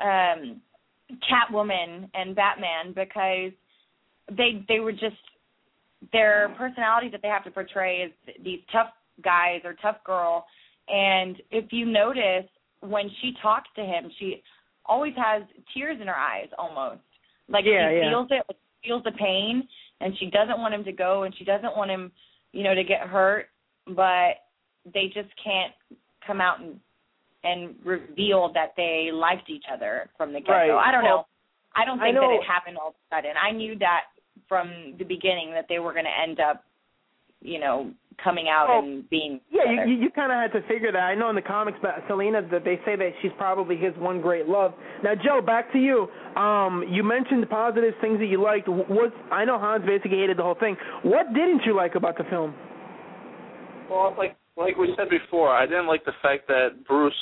um Catwoman and Batman because they they were just their personality that they have to portray is these tough guys or tough girl and if you notice when she talks to him she always has tears in her eyes almost like Yeah, she yeah. feels it like, feels the pain and she doesn't want him to go and she doesn't want him you know to get hurt but they just can't come out and and reveal that they liked each other from the get go. Right. I don't know. I don't I think that it happened all of a sudden. I knew that from the beginning that they were going to end up, you know, coming out Well, and being Yeah, together. you you, you kind of had to figure that. I know in the comics, but Selina, that they say that she's probably his one great love. Now, Joe, back to you. Um, you mentioned the positive things that you liked. What I know Hans basically hated the whole thing. What didn't you like about the film? Well, like like we said before, I didn't like the fact that Bruce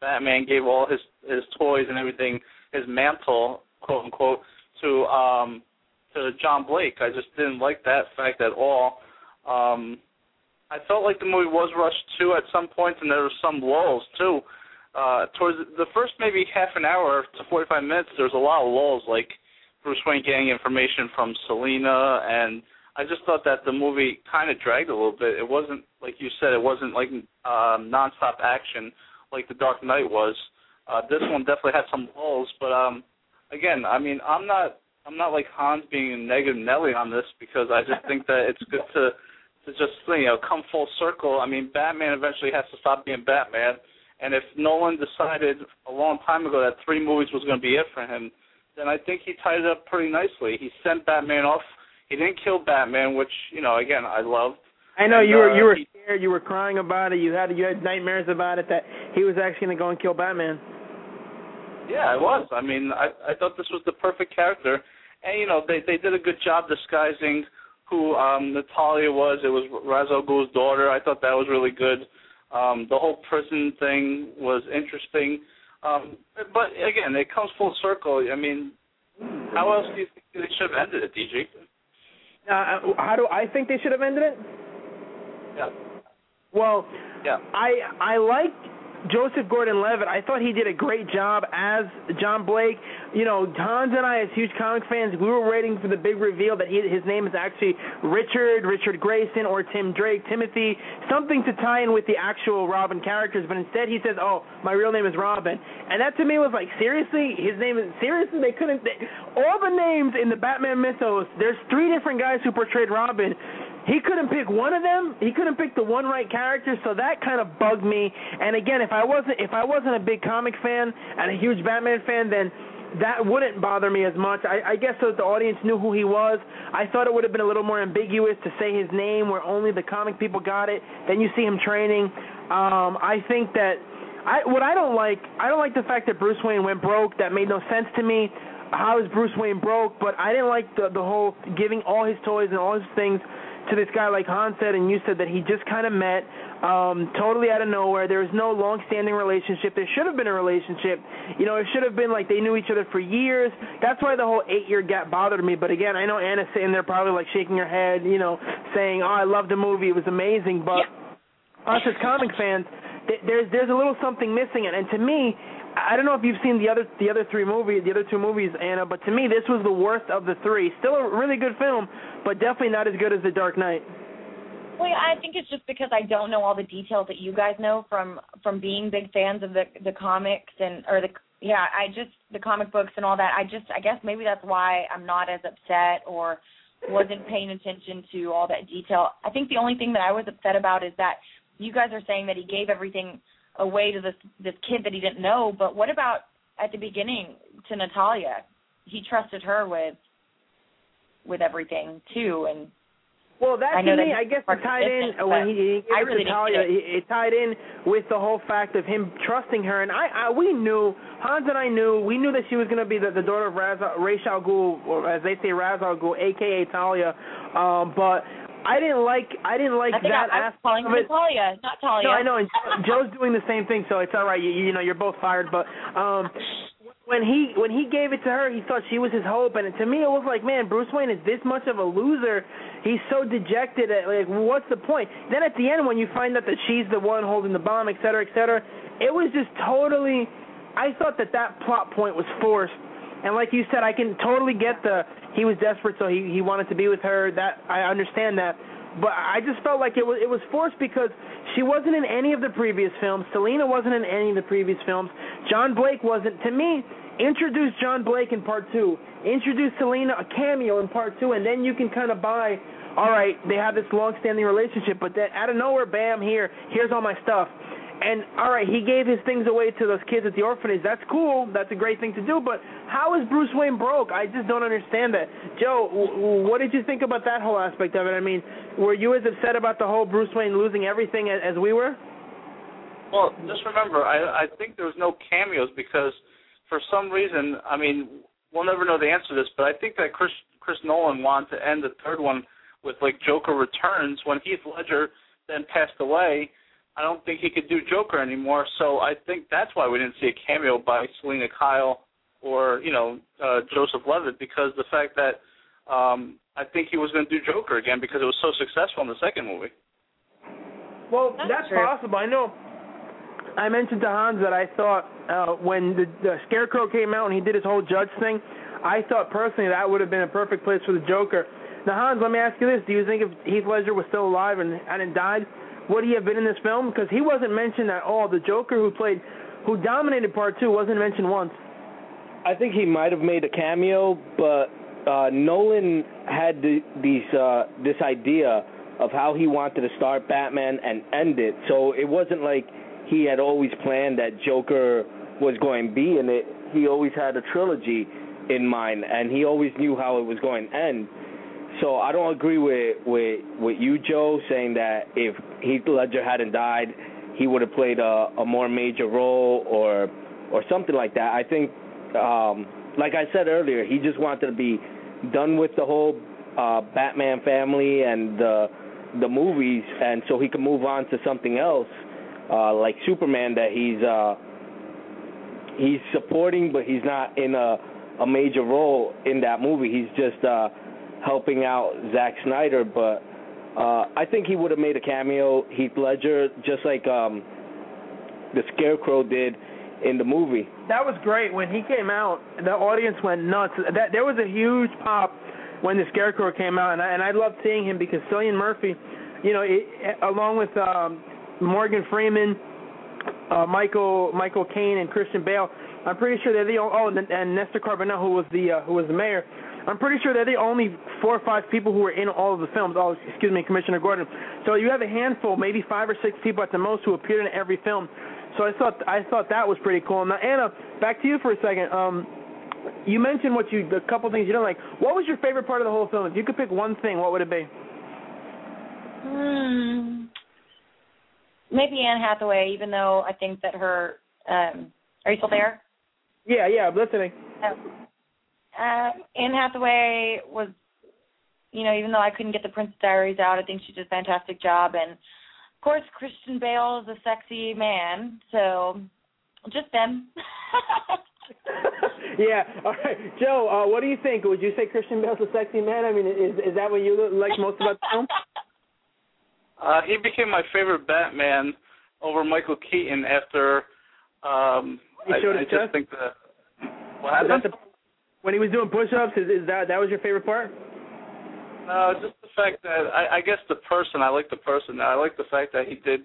Batman gave all his his toys and everything, his mantle, quote unquote, to um to John Blake. I just didn't like that fact at all. Um I felt like the movie was rushed too at some points, and there were some lulls too. Uh, towards the first maybe half an hour to 45 minutes, there was a lot of lulls, like Bruce Wayne getting information from Selina and I just thought that the movie kind of dragged a little bit. It wasn't like you said. It wasn't like um, nonstop action like The Dark Knight was. Uh, this one definitely had some lulls, but um, again, I mean, I'm not I'm not like Hans being a negative Nelly on this because I just think that it's good to to just you know come full circle. I mean, Batman eventually has to stop being Batman, and if Nolan decided a long time ago that three movies was going to be it for him, then I think he tied it up pretty nicely. He sent Batman off. He didn't kill Batman, which you know again I loved. I know And, you were uh, you were he- scared, you were crying about it, you had you had nightmares about it that he was actually going to go and kill Batman. Yeah, I was. I mean, I I thought this was the perfect character, and you know they they did a good job disguising who um Natalia was. It was al daughter. I thought that was really good. Um The whole prison thing was interesting. Um But again, it comes full circle. I mean, how else do you think they should have ended it, DG? Uh, how do I think they should have ended it? Yeah. Well, Yeah. I I like Joseph Gordon-Levitt. I thought he did a great job as John Blake. You know, Hans and I, as huge comic fans, we were waiting for the big reveal that he, his name is actually Richard, Richard Grayson, or Tim Drake, Timothy, something to tie in with the actual Robin characters. But instead, he says, "Oh, my real name is Robin," and that to me was like, seriously, his name is seriously. They couldn't. They, all the names in the Batman mythos. There's three different guys who portrayed Robin. He couldn't pick one of them. He couldn't pick the one right character, so that kind of bugged me. And again, if I wasn't if I wasn't a big comic fan and a huge Batman fan, then that wouldn't bother me as much. I, I guess so that the audience knew who he was. I thought it would have been a little more ambiguous to say his name where only the comic people got it. Then you see him training. Um, I think that I what I don't like I don't like the fact that Bruce Wayne went broke. That made no sense to me. How is Bruce Wayne broke? But I didn't like the the whole giving all his toys and all his things to this guy like Han said and you said that he just kind of met um totally out of nowhere. There was no long-standing relationship. There should have been a relationship. You know, it should have been like they knew each other for years. That's why the whole 8-year gap bothered me. But again, I know Ana's sitting there probably like shaking her head, you know, saying, "Oh, I loved the movie. It was amazing." But us as comic fans, th- there's there's a little something missing and, and to me I don't know if you've seen the other the other three movies, the other two movies, Ana, but to me this was the worst of the three. Still a really good film, but definitely not as good as The Dark Knight. Well, I think it's just because I don't know all the details that you guys know from from being big fans of the the comics and or the yeah, I just the comic books and all that. I just I guess maybe that's why I'm not as upset or wasn't paying attention to all that detail. I think the only thing that I was upset about is that you guys are saying that he gave everything away to this this kid that he didn't know, but what about at the beginning to Natalia? He trusted her with with everything too and Well, that I to know me, that I guess it tied in when he, he I really it to didn't Talia. get it. It, it tied in with the whole fact of him trusting her, and I, I we knew Hans and I knew we knew that she was going to be the, the daughter of Raz, Ra's al Ghul, or as they say, Raz al Ghul, aka Talia. Um, but I didn't like I didn't like I think that I, I was calling it. Natalia, not Talia. No, I know, and Joe's doing the same thing, so it's all right. You, you know, you're both fired. But um, when he when he gave it to her, he thought she was his hope, and to me, it was like, man, Bruce Wayne is this much of a loser. He's so dejected. At, like, what's the point? Then at the end, when you find out that she's the one holding the bomb, et cetera, et cetera, it was just totally. I thought that that plot point was forced. And like you said, I can totally get the he was desperate, so he he wanted to be with her. That I understand that, but I just felt like it was it was forced because she wasn't in any of the previous films. Selina wasn't in any of the previous films. John Blake wasn't. To me, introduce John Blake in part two. Introduce Selina a cameo in part two, and then you can kind of buy. All right, they have this long-standing relationship, but then out of nowhere, bam, here, here's all my stuff. And all right, he gave his things away to those kids at the orphanage. That's cool. That's a great thing to do. But how is Bruce Wayne broke? I just don't understand that. Joe, w- what did you think about that whole aspect of it? I mean, were you as upset about the whole Bruce Wayne losing everything as, as we were? Well, just remember, I I think there was no cameos because for some reason, I mean, we'll never know the answer to this, but I think that Chris Chris Nolan wanted to end the third one with like Joker returns when Heath Ledger then passed away. I don't think he could do Joker anymore, so I think that's why we didn't see a cameo by Selina Kyle or you know uh, Joseph Levitt because the fact that um I think he was going to do Joker again because it was so successful in the second movie. Well, that's, possible. I know. I mentioned to Hans that I thought uh, when the, the Scarecrow came out and he did his whole judge thing, I thought personally that would have been a perfect place for the Joker. Now, Hans, let me ask you this: Do you think if Heath Ledger was still alive and hadn't died, would he have been in this film? Because he wasn't mentioned at all. The Joker who played, who dominated part two, wasn't mentioned once. I think he might have made a cameo, but uh, Nolan had the, these uh, this idea of how he wanted to start Batman and end it. So it wasn't like he had always planned that Joker was going to be in it. He always had a trilogy in mind, and he always knew how it was going to end. So I don't agree with with with you, Joe, saying that if Heath Ledger hadn't died, he would have played a, a more major role or or something like that. I think, um, like I said earlier, he just wanted to be done with the whole uh, Batman family and the the movies, and so he could move on to something else, uh, like Superman that he's uh, he's supporting, but he's not in a a major role in that movie. He's just uh, helping out Zack Snyder, but uh, I think he would have made a cameo, Heath Ledger, just like um, the Scarecrow did in the movie. That was great when he came out. The audience went nuts. That there was a huge pop when the Scarecrow came out, and I, and I loved seeing him because Cillian Murphy, you know, it, along with um, Morgan Freeman, uh, Michael Michael Caine, and Christian Bale. I'm pretty sure they're the oh, and, and Nestor Carbonell, who was the uh, who was the mayor. I'm pretty sure they're the only four or five people who were in all of the films. Oh, excuse me, Commissioner Gordon. So you have a handful, maybe five or six people at the most, who appeared in every film. So I thought I thought that was pretty cool. Now Ana, back to you for a second. Um, you mentioned what you the couple things you don't like. What was your favorite part of the whole film? If you could pick one thing, what would it be? Hmm. Maybe Anne Hathaway, even though I think that her. Um, are you still there? Yeah, yeah, I'm listening. Uh, Anne Hathaway was, you know, even though I couldn't get the Princess Diaries out, I think she did a fantastic job. And of course, Christian Bale is a sexy man, so just them. [LAUGHS] yeah. All right, Joe. Uh, what do you think? Would you say Christian Bale's a sexy man? I mean, is is that what you like most about the film? [LAUGHS] Uh, he became my favorite Batman over Michael Keaton after. Um, he showed I, his I just chest? think that. What happened? Is that the, when he was doing push-ups, is, is that that was your favorite part? No, just the fact that I, I guess the person. I like the person. I like the fact that he did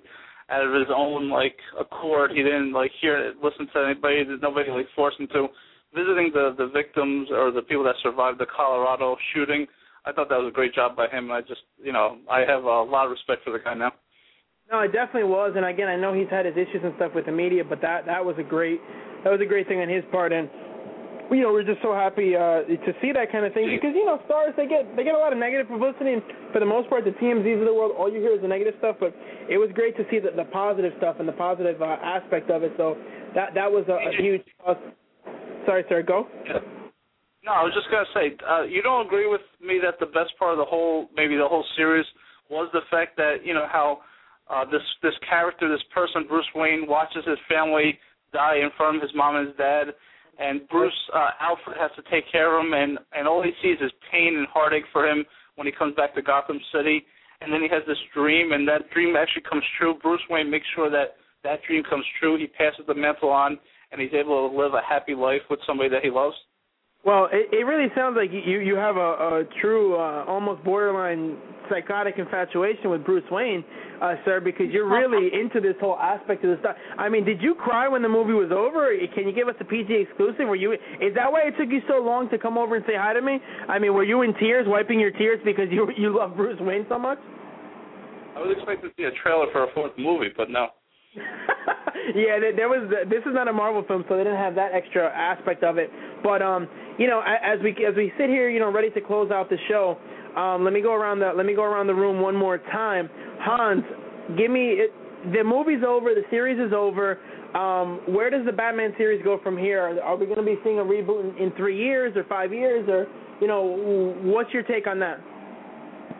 out of his own like accord. He didn't like hear listen to anybody. There's nobody like forced him to. Visiting the the victims or the people that survived the Colorado shooting. I thought that was a great job by him. I just you know I have a lot of respect for the guy now. No, it definitely was. And again, I know he's had his issues and stuff with the media, but that that was a great that was a great thing on his part. And you know, we're just so happy uh, to see that kind of thing because you know, stars they get they get a lot of negative publicity, and for the most part, the TMZs of the world, all you hear is the negative stuff. But it was great to see the, the positive stuff and the positive uh, aspect of it. So that that was a, a huge. Uh, sorry, sir. Go. No, I was just gonna say, uh, you don't agree with me that the best part of the whole, maybe the whole series, was the fact that you know how uh, this this character, this person, Bruce Wayne, watches his family die in front of his mom and his dad, and Bruce uh, Alfred has to take care of him, and and all he sees is pain and heartache for him when he comes back to Gotham City, and then he has this dream, and that dream actually comes true. Bruce Wayne makes sure that that dream comes true. He passes the mantle on, and he's able to live a happy life with somebody that he loves. Well, it, it really sounds like you you have a, a true, uh, almost borderline psychotic infatuation with Bruce Wayne, uh, sir, because you're really [LAUGHS] into this whole aspect of the stuff. I mean, did you cry when the movie was over? Can you give us a PG exclusive? Were you? Is that why it took you so long to come over and say hi to me? I mean, were you in tears, wiping your tears because you you love Bruce Wayne so much? I was expecting to see a trailer for a fourth movie, but no. [LAUGHS] yeah, there, was. This is not a Marvel film, so they didn't have that extra aspect of it. But um, you know, as we as we sit here, you know, ready to close out the show, um, let me go around the let me go around the room one more time. Hans, give me it, the movie's over, the series is over. Um, where does the Batman series go from here? Are, are we going to be seeing a reboot in, in three years or five years, or you know, what's your take on that?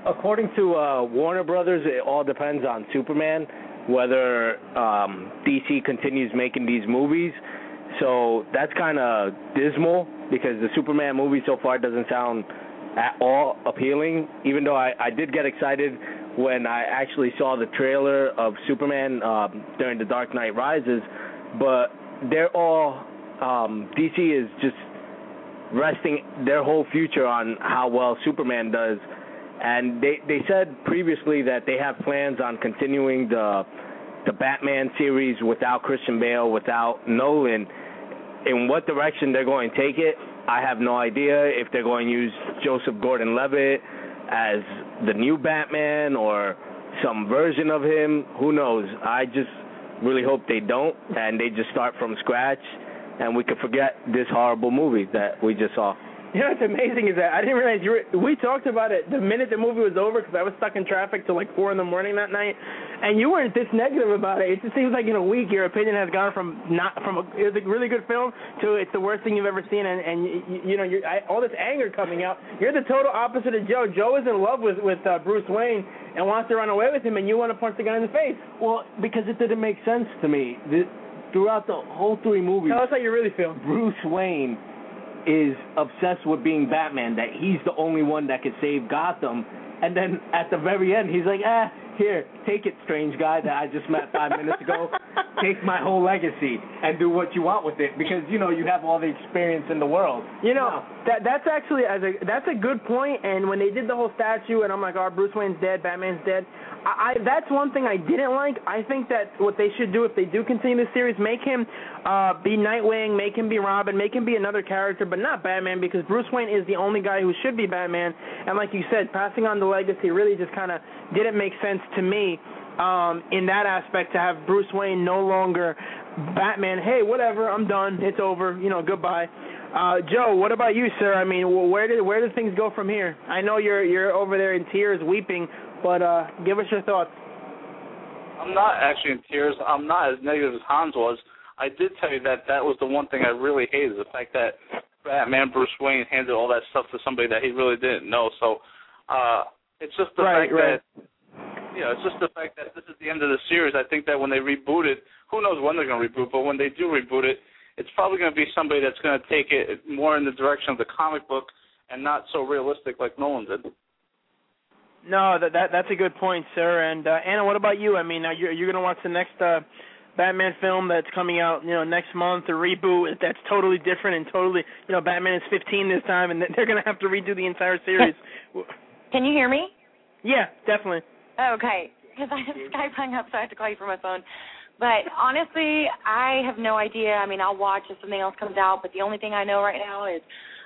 According to uh, Warner Brothers, it all depends on Superman, whether um, DC continues making these movies. So that's kind of dismal because the Superman movie so far doesn't sound at all appealing. Even though I, I did get excited when I actually saw the trailer of Superman um, during The Dark Knight Rises, but they're all um, DC is just resting their whole future on how well Superman does and they they said previously that they have plans on continuing the the Batman series without Christian Bale, without Nolan. In what direction they're going to take it, I have no idea. If they're going to use Joseph Gordon-Levitt as the new Batman or some version of him, who knows? I just really hope they don't and they just start from scratch and we could forget this horrible movie that we just saw. You know what's amazing is that I didn't realize you were. We talked about it the minute the movie was over because I was stuck in traffic till like four in the morning that night, and you weren't this negative about it. It just seems like in a week your opinion has gone from not from a, it was a really good film to it's the worst thing you've ever seen, and and you, you know you're, I, all this anger coming out. You're the total opposite of Joe. Joe is in love with with uh, Bruce Wayne and wants to run away with him, and you want to punch the guy in the face. Well, because it didn't make sense to me. The, throughout the whole three movies, Tell us how you really feel. Bruce Wayne is obsessed with being Batman, that he's the only one that could save Gotham. And then at the very end, he's like, ah, here, take it, strange guy that I just met five minutes ago. Take my whole legacy and do what you want with it because you know you have all the experience in the world. You know that that's actually as a that's a good point. And when they did the whole statue, and I'm like, oh, Bruce Wayne's dead, Batman's dead. I, I that's one thing I didn't like. I think that what they should do if they do continue the series, make him uh be Nightwing, make him be Robin, make him be another character, but not Batman because Bruce Wayne is the only guy who should be Batman. And like you said, passing on the legacy really just kind of didn't make sense to me um in that aspect to have Bruce Wayne no longer Batman. Hey, whatever, I'm done. It's over. You know, goodbye. Uh, Joe, what about you, sir? I mean, where did where did things go from here? I know you're you're over there in tears, weeping, but uh, give us your thoughts. I'm not actually in tears. I'm not as negative as Hans was. I did tell you that that was the one thing I really hated, the fact that Batman Bruce Wayne handed all that stuff to somebody that he really didn't know. So uh it's just the Right, fact right. that you know, it's just the fact that this is the end of the series. I think that when they reboot it, who knows when they're going to reboot, but when they do reboot it, it's probably going to be somebody that's going to take it more in the direction of the comic book and not so realistic like Nolan did. No, that, that that's a good point, sir. And uh, Ana, what about you? I mean, are you you're going to watch the next uh, Batman film that's coming out, you know, next month, a reboot that's totally different and totally, you know, Batman is 15 this time, and [LAUGHS] they're going to have to redo the entire series. [LAUGHS] Can you hear me? yeah, definitely. Okay, because I have Skype hung up, so I have to call you from my phone. But honestly, I have no idea. I mean, I'll watch if something else comes out, but the only thing I know right now is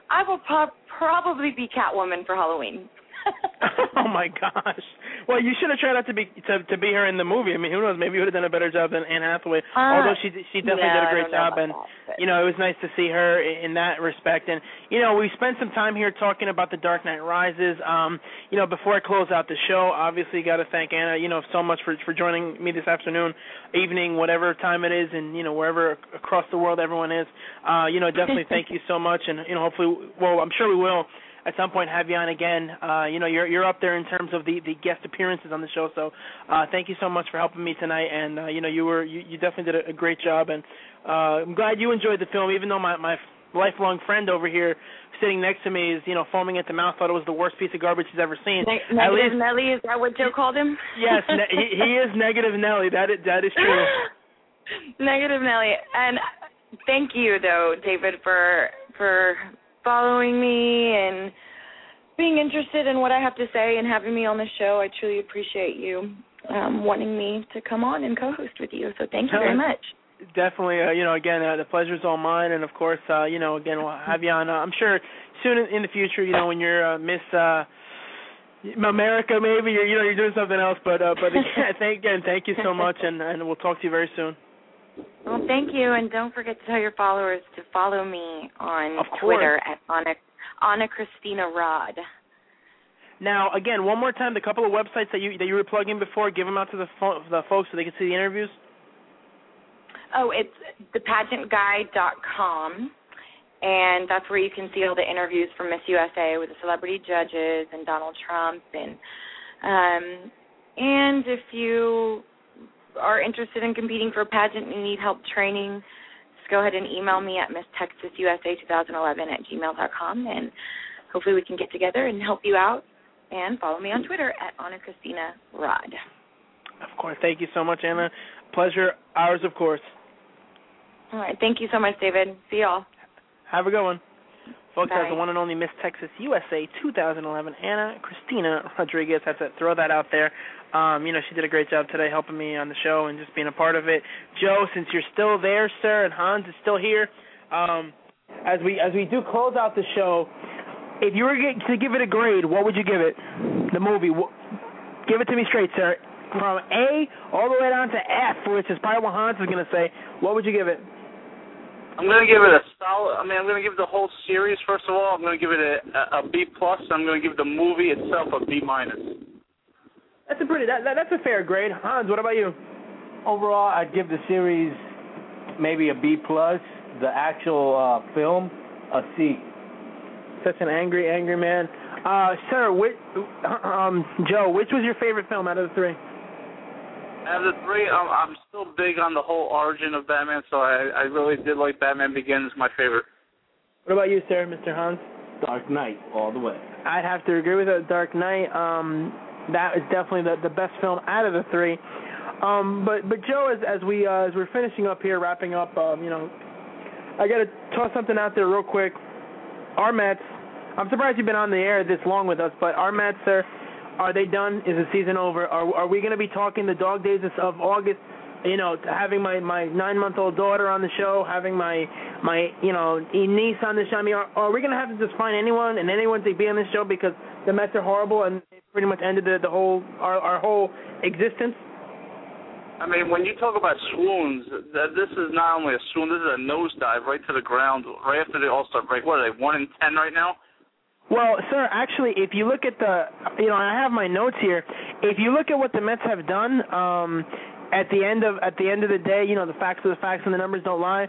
I will pro- probably be Catwoman for Halloween. [LAUGHS] oh my gosh. Well, you should have tried out to be to to be her in the movie. I mean, who knows? Maybe you would have done a better job than Anne Hathaway. Uh, Although she she definitely no, did a great job, and that, you know it was nice to see her in that respect. And you know we spent some time here talking about the Dark Knight Rises. Um, you know before I close out the show, obviously got to thank Ana. You know so much for for joining me this afternoon, evening, whatever time it is, and you know wherever across the world everyone is. Uh, you know definitely [LAUGHS] thank you so much, and you know hopefully, well I'm sure we will at some point have you on again. Uh, you know, you're you're up there in terms of the the guest appearances on the show. So, uh, thank you so much for helping me tonight. And uh, you know, you were you, you definitely did a, a great job. And uh, I'm glad you enjoyed the film, even though my my lifelong friend over here sitting next to me is you know foaming at the mouth, thought it was the worst piece of garbage he's ever seen. Ne- At Negative least, Nelly, is that what Joe called him? yes, ne- he, he is negative Nelly. That is that is true. [LAUGHS] Negative Nelly. And thank you though, David, for for following me and being interested in what I have to say and having me on the show. I truly appreciate you um wanting me to come on and co-host with you. So thank you very much. Definitely, uh, you know, again, uh, the is all mine, and of course, uh, you know, again, we'll have you on. Uh, I'm sure soon in, in the future, you know, when you're uh, Miss uh, America, maybe you're, you know, you're doing something else. But, uh, but [LAUGHS] again, thank again, thank you so much, and and we'll talk to you very soon. Well, thank you, and don't forget to tell your followers to follow me on. Twitter at Ana Ana Christina Rod. Now, again, one more time, the couple of websites that you that you were plugging before, give them out to the fo- the folks so they can see the interviews. Oh, it's thepageantguide.com, and that's where you can see all the interviews from Miss USA with the celebrity judges and Donald Trump, and um, and if you are interested in competing for a pageant and you need help training, just go ahead and email me at misstexasusa2011 at gmail.com, and hopefully we can get together and help you out. And follow me on Twitter at Ana Christina Rod. Of course, thank you so much, Ana. Pleasure, ours, of course. All right, thank you so much, David. See y'all. Have a good one. Folks, Bye. that's the one and only Miss Texas USA 2011, Ana Christina Rodriguez. Had to throw that out there. Um, you know, she did a great job today helping me on the show and just being a part of it. Joe, since you're still there, sir, and Hans is still here, um, as we as we do close out the show, if you were to give it a grade, what would you give it? The movie. Give it to me straight, sir. From A all the way down to F, which is probably what Hans is going to say. What would you give it? I'm gonna give it a solid. I mean, I'm gonna give the whole series. First of all, I'm gonna give it a, a, B plus. I'm gonna give the movie itself a B minus. That's a pretty. That, that that's a fair grade. Hans, what about you? Overall, I'd give the series maybe a B plus. The actual uh, film, a C. Such an angry, angry man. Uh, sir, which, um, Joe, which was your favorite film out of the three? Out of the three, I'm, I'm still big on the whole origin of Batman, so I, I really did like Batman Begins. My favorite. What about you, sir, Mr. Hans? Dark Knight, all the way. I'd have to agree with that. Dark Knight. Um, that is definitely the the best film out of the three. Um, but but Joe, as as we uh, as we're finishing up here, wrapping up, um, you know, I got to toss something out there real quick. Our Mets. I'm surprised you've been on the air this long with us, but our Mets, sir, are they done? Is the season over? Are are we going to be talking the dog days of August? You know, having my my nine month old daughter on the show, having my my you know niece on the show. I mean, are, are we going to have to just find anyone and anyone to be on this show because the Mets are horrible and pretty much ended the, the whole our our whole existence? I mean, when you talk about swoons, that this is not only a swoon, this is a nosedive right to the ground right after the All Star break. What are they? One in ten right now. Well, sir, actually, if you look at the, you know, I have my notes here. If you look at what the Mets have done, um, at the end of at the end of the day, you know, the facts are the facts and the numbers don't lie.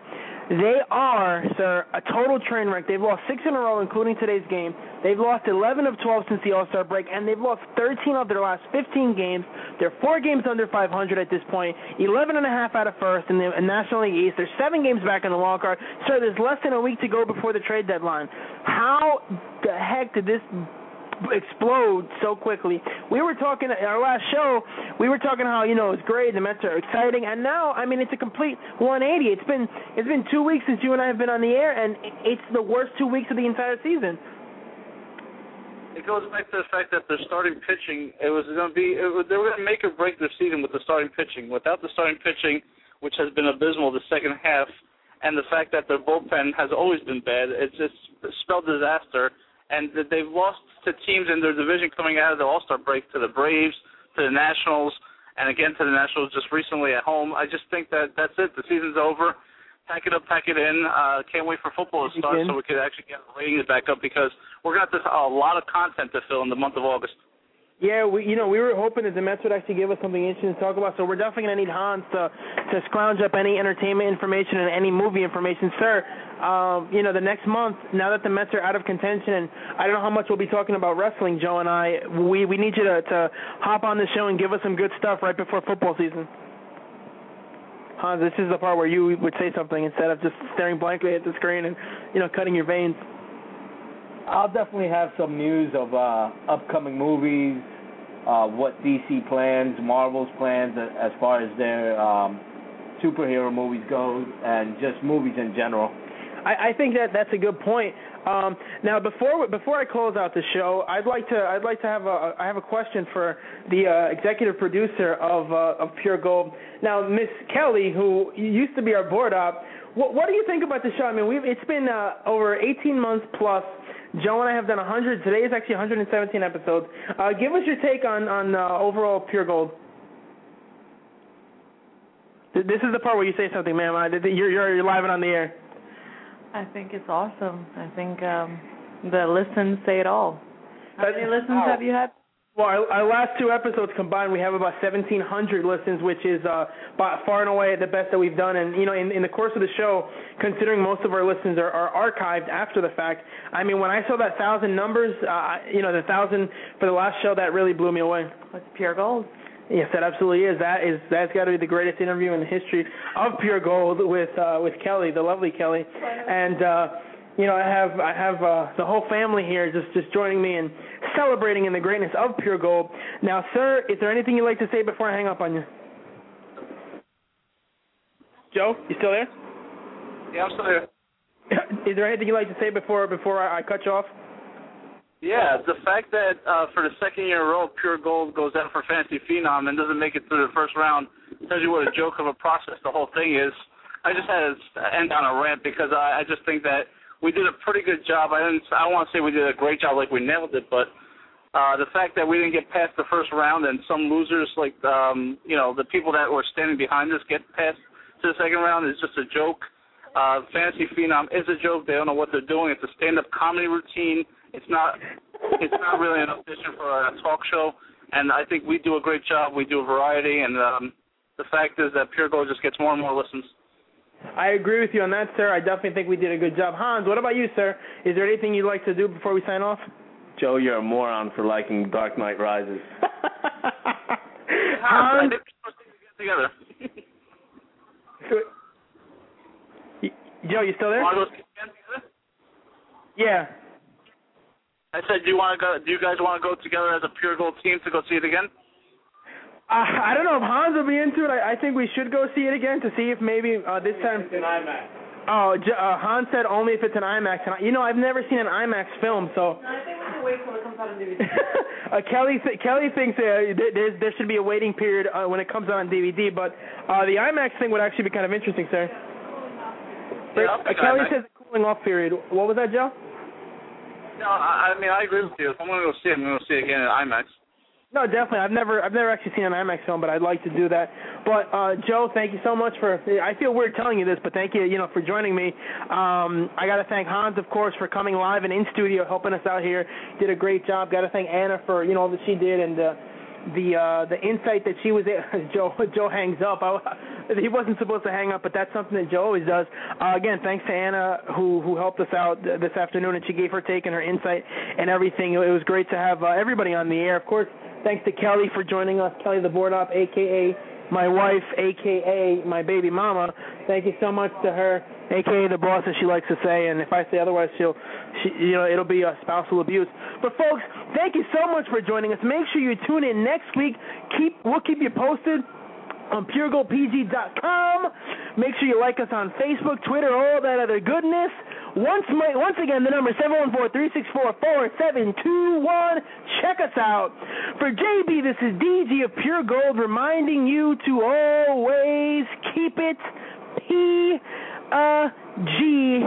They are, sir, a total train wreck. They've lost six in a row, including today's game. They've lost 11 of 12 since the All Star break, and they've lost 13 of their last 15 games. They're four games under 500 at this point, 11 and a half out of first in the National League East. They're seven games back in the wild card. Sir, there's less than a week to go before the trade deadline. How the heck did this explode so quickly. We were talking our last show. We were talking how you know it's great. The Mets are exciting, and now I mean it's a complete 180. It's been it's been two weeks since you and I have been on the air, and it's the worst two weeks of the entire season. It goes back to the fact that their starting pitching. It was going to be. Was, they were going to make or break their season with the starting pitching. Without the starting pitching, which has been abysmal the second half, and the fact that their bullpen has always been bad, it's just spelled disaster. And they've lost to teams in their division coming out of the All Star break to the Braves, to the Nationals, and again to the Nationals just recently at home. I just think that that's it. The season's over. Pack it up, pack it in. Uh, can't wait for football to start so we could actually get the ratings back up because we're going to have a lot of content to fill in the month of August. Yeah, we you know we were hoping that the Mets would actually give us something interesting to talk about. So we're definitely gonna need Hans to to scrounge up any entertainment information and any movie information, sir. Um, you know the next month, now that the Mets are out of contention, and I don't know how much we'll be talking about wrestling, Joe and I. We we need you to to hop on the show and give us some good stuff right before football season. Hans, this is the part where you would say something instead of just staring blankly at the screen and you know cutting your veins. I'll definitely have some news of uh, upcoming movies, uh, what DC plans, Marvel's plans as far as their um, superhero movies go, and just movies in general. I, I think that that's a good point. Um, now, before before I close out the show, I'd like to I'd like to have a I have a question for the uh, executive producer of uh, of Pure Gold. Now, Miss Kelly, who used to be our board op, what, what do you think about the show? I mean, we've it's been uh, over 18 months plus. Joe and I have done 100. Today is actually 117 episodes. Uh, give us your take on on uh, overall Pure Gold. Th- This is the part where you say something, ma'am. I, th- you're you're you're live and on the air. I think it's awesome. I think um the listens say it all. How many listens have you had? Well, our, our last two episodes combined, we have about 1,700 listens, which is uh, by far and away the best that we've done. And you know, in, in the course of the show, considering most of our listens are, are archived after the fact, I mean, when I saw that thousand numbers, uh, you know, the thousand for the last show, that really blew me away. It's pure gold. Yes, that absolutely is. That is that's got to be the greatest interview in the history of Pure Gold with uh, with Kelly, the lovely Kelly, and. uh you know, I have I have uh, the whole family here just just joining me and celebrating in the greatness of Pure Gold. Now, sir, is there anything you'd like to say before I hang up on you? Joe, you still there? Yeah, I'm still here. [LAUGHS] is there anything you'd like to say before before I, I cut you off? Yeah, the fact that uh, for the second year in a row, Pure Gold goes out for Fantasy Phenom and doesn't make it through the first round tells you what a joke of a process the whole thing is. I just had to end on a rant because I, I just think that we did a pretty good job. I didn't. I don't want to say we did a great job like we nailed it, but uh, the fact that we didn't get past the first round and some losers like um, you know the people that were standing behind us get past to the second round is just a joke. Uh, Fantasy Phenom is a joke. They don't know what they're doing. It's a stand-up comedy routine. It's not. It's not really an audition for a talk show. And I think we do a great job. We do a variety, and um, the fact is that Pure Gold just gets more and more listens. I agree with you on that, sir. I definitely think we did a good job. Hans, what about you, sir? Is there anything you'd like to do before we sign off? Joe, you're a moron for liking Dark Knight Rises. Hans, together. [LAUGHS] Joe, you still there? Want to go see it again together? Yeah. I said, do you want to go? Do you guys want to go together as a Pure Gold team to go see it again? Uh, I don't know if Hans will be into it. I, I think we should go see it again to see if maybe uh, this time. It's an IMAX. Oh, J- uh, Hans said only if it's an IMAX. And I, you know, I've never seen an IMAX film, so. No, I think we should wait till it comes out on DVD. [LAUGHS] uh, Kelly th- Kelly thinks uh, th- there there should be a waiting period uh, when it comes out on DVD, but uh, the IMAX thing would actually be kind of interesting, sir. Yeah, I'll uh, Kelly IMAX. says a cooling off period. What was that, Joe? No, I, I mean I agree with you. If I'm gonna go see it, I'm gonna go see it again in IMAX. No, definitely. I've never I've never actually seen an IMAX film, but I'd like to do that. But uh Joe, thank you so much for I feel weird telling you this, but thank you, you know, for joining me. Um I gotta thank Hans of course for coming live and in studio helping us out here. Did a great job. Gotta thank Ana for, you know, all that she did and uh the uh the insight that she was [LAUGHS] Joe Joe hangs up. I, [LAUGHS] he wasn't supposed to hang up, but that's something that Joe always does. Uh, again, thanks to Ana who who helped us out th- this afternoon, and she gave her take and her insight and everything. It was great to have uh, everybody on the air. Of course, thanks to Kelly for joining us, Kelly the board op, aka my wife, aka my baby mama. Thank you so much to her, aka the boss, as she likes to say. And if I say otherwise, she'll, she, you know, it'll be a spousal abuse. But folks, thank you so much for joining us. Make sure you tune in next week. Keep, we'll keep you posted on puregoldpg.com. Make sure you like us on Facebook, Twitter, all that other goodness. Once my, once again, the number seven one four three six four four seven two one. Check us out. For JB, this is DG of Pure Gold reminding you to always keep it P uh, G.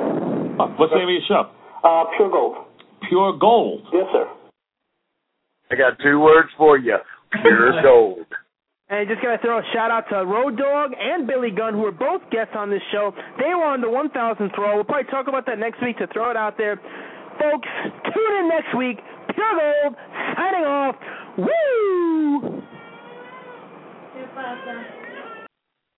What's the name of your show? Uh, Pure Gold. Pure Gold. Yes, sir. I got two words for you. Pure [LAUGHS] gold. And just gotta throw a shout out to Road Dog and Billy Gunn, who were both guests on this show. They were on the 1000th Raw. We'll probably talk about that next week to throw it out there. Folks, tune in next week. Pure Gold signing off. Woo!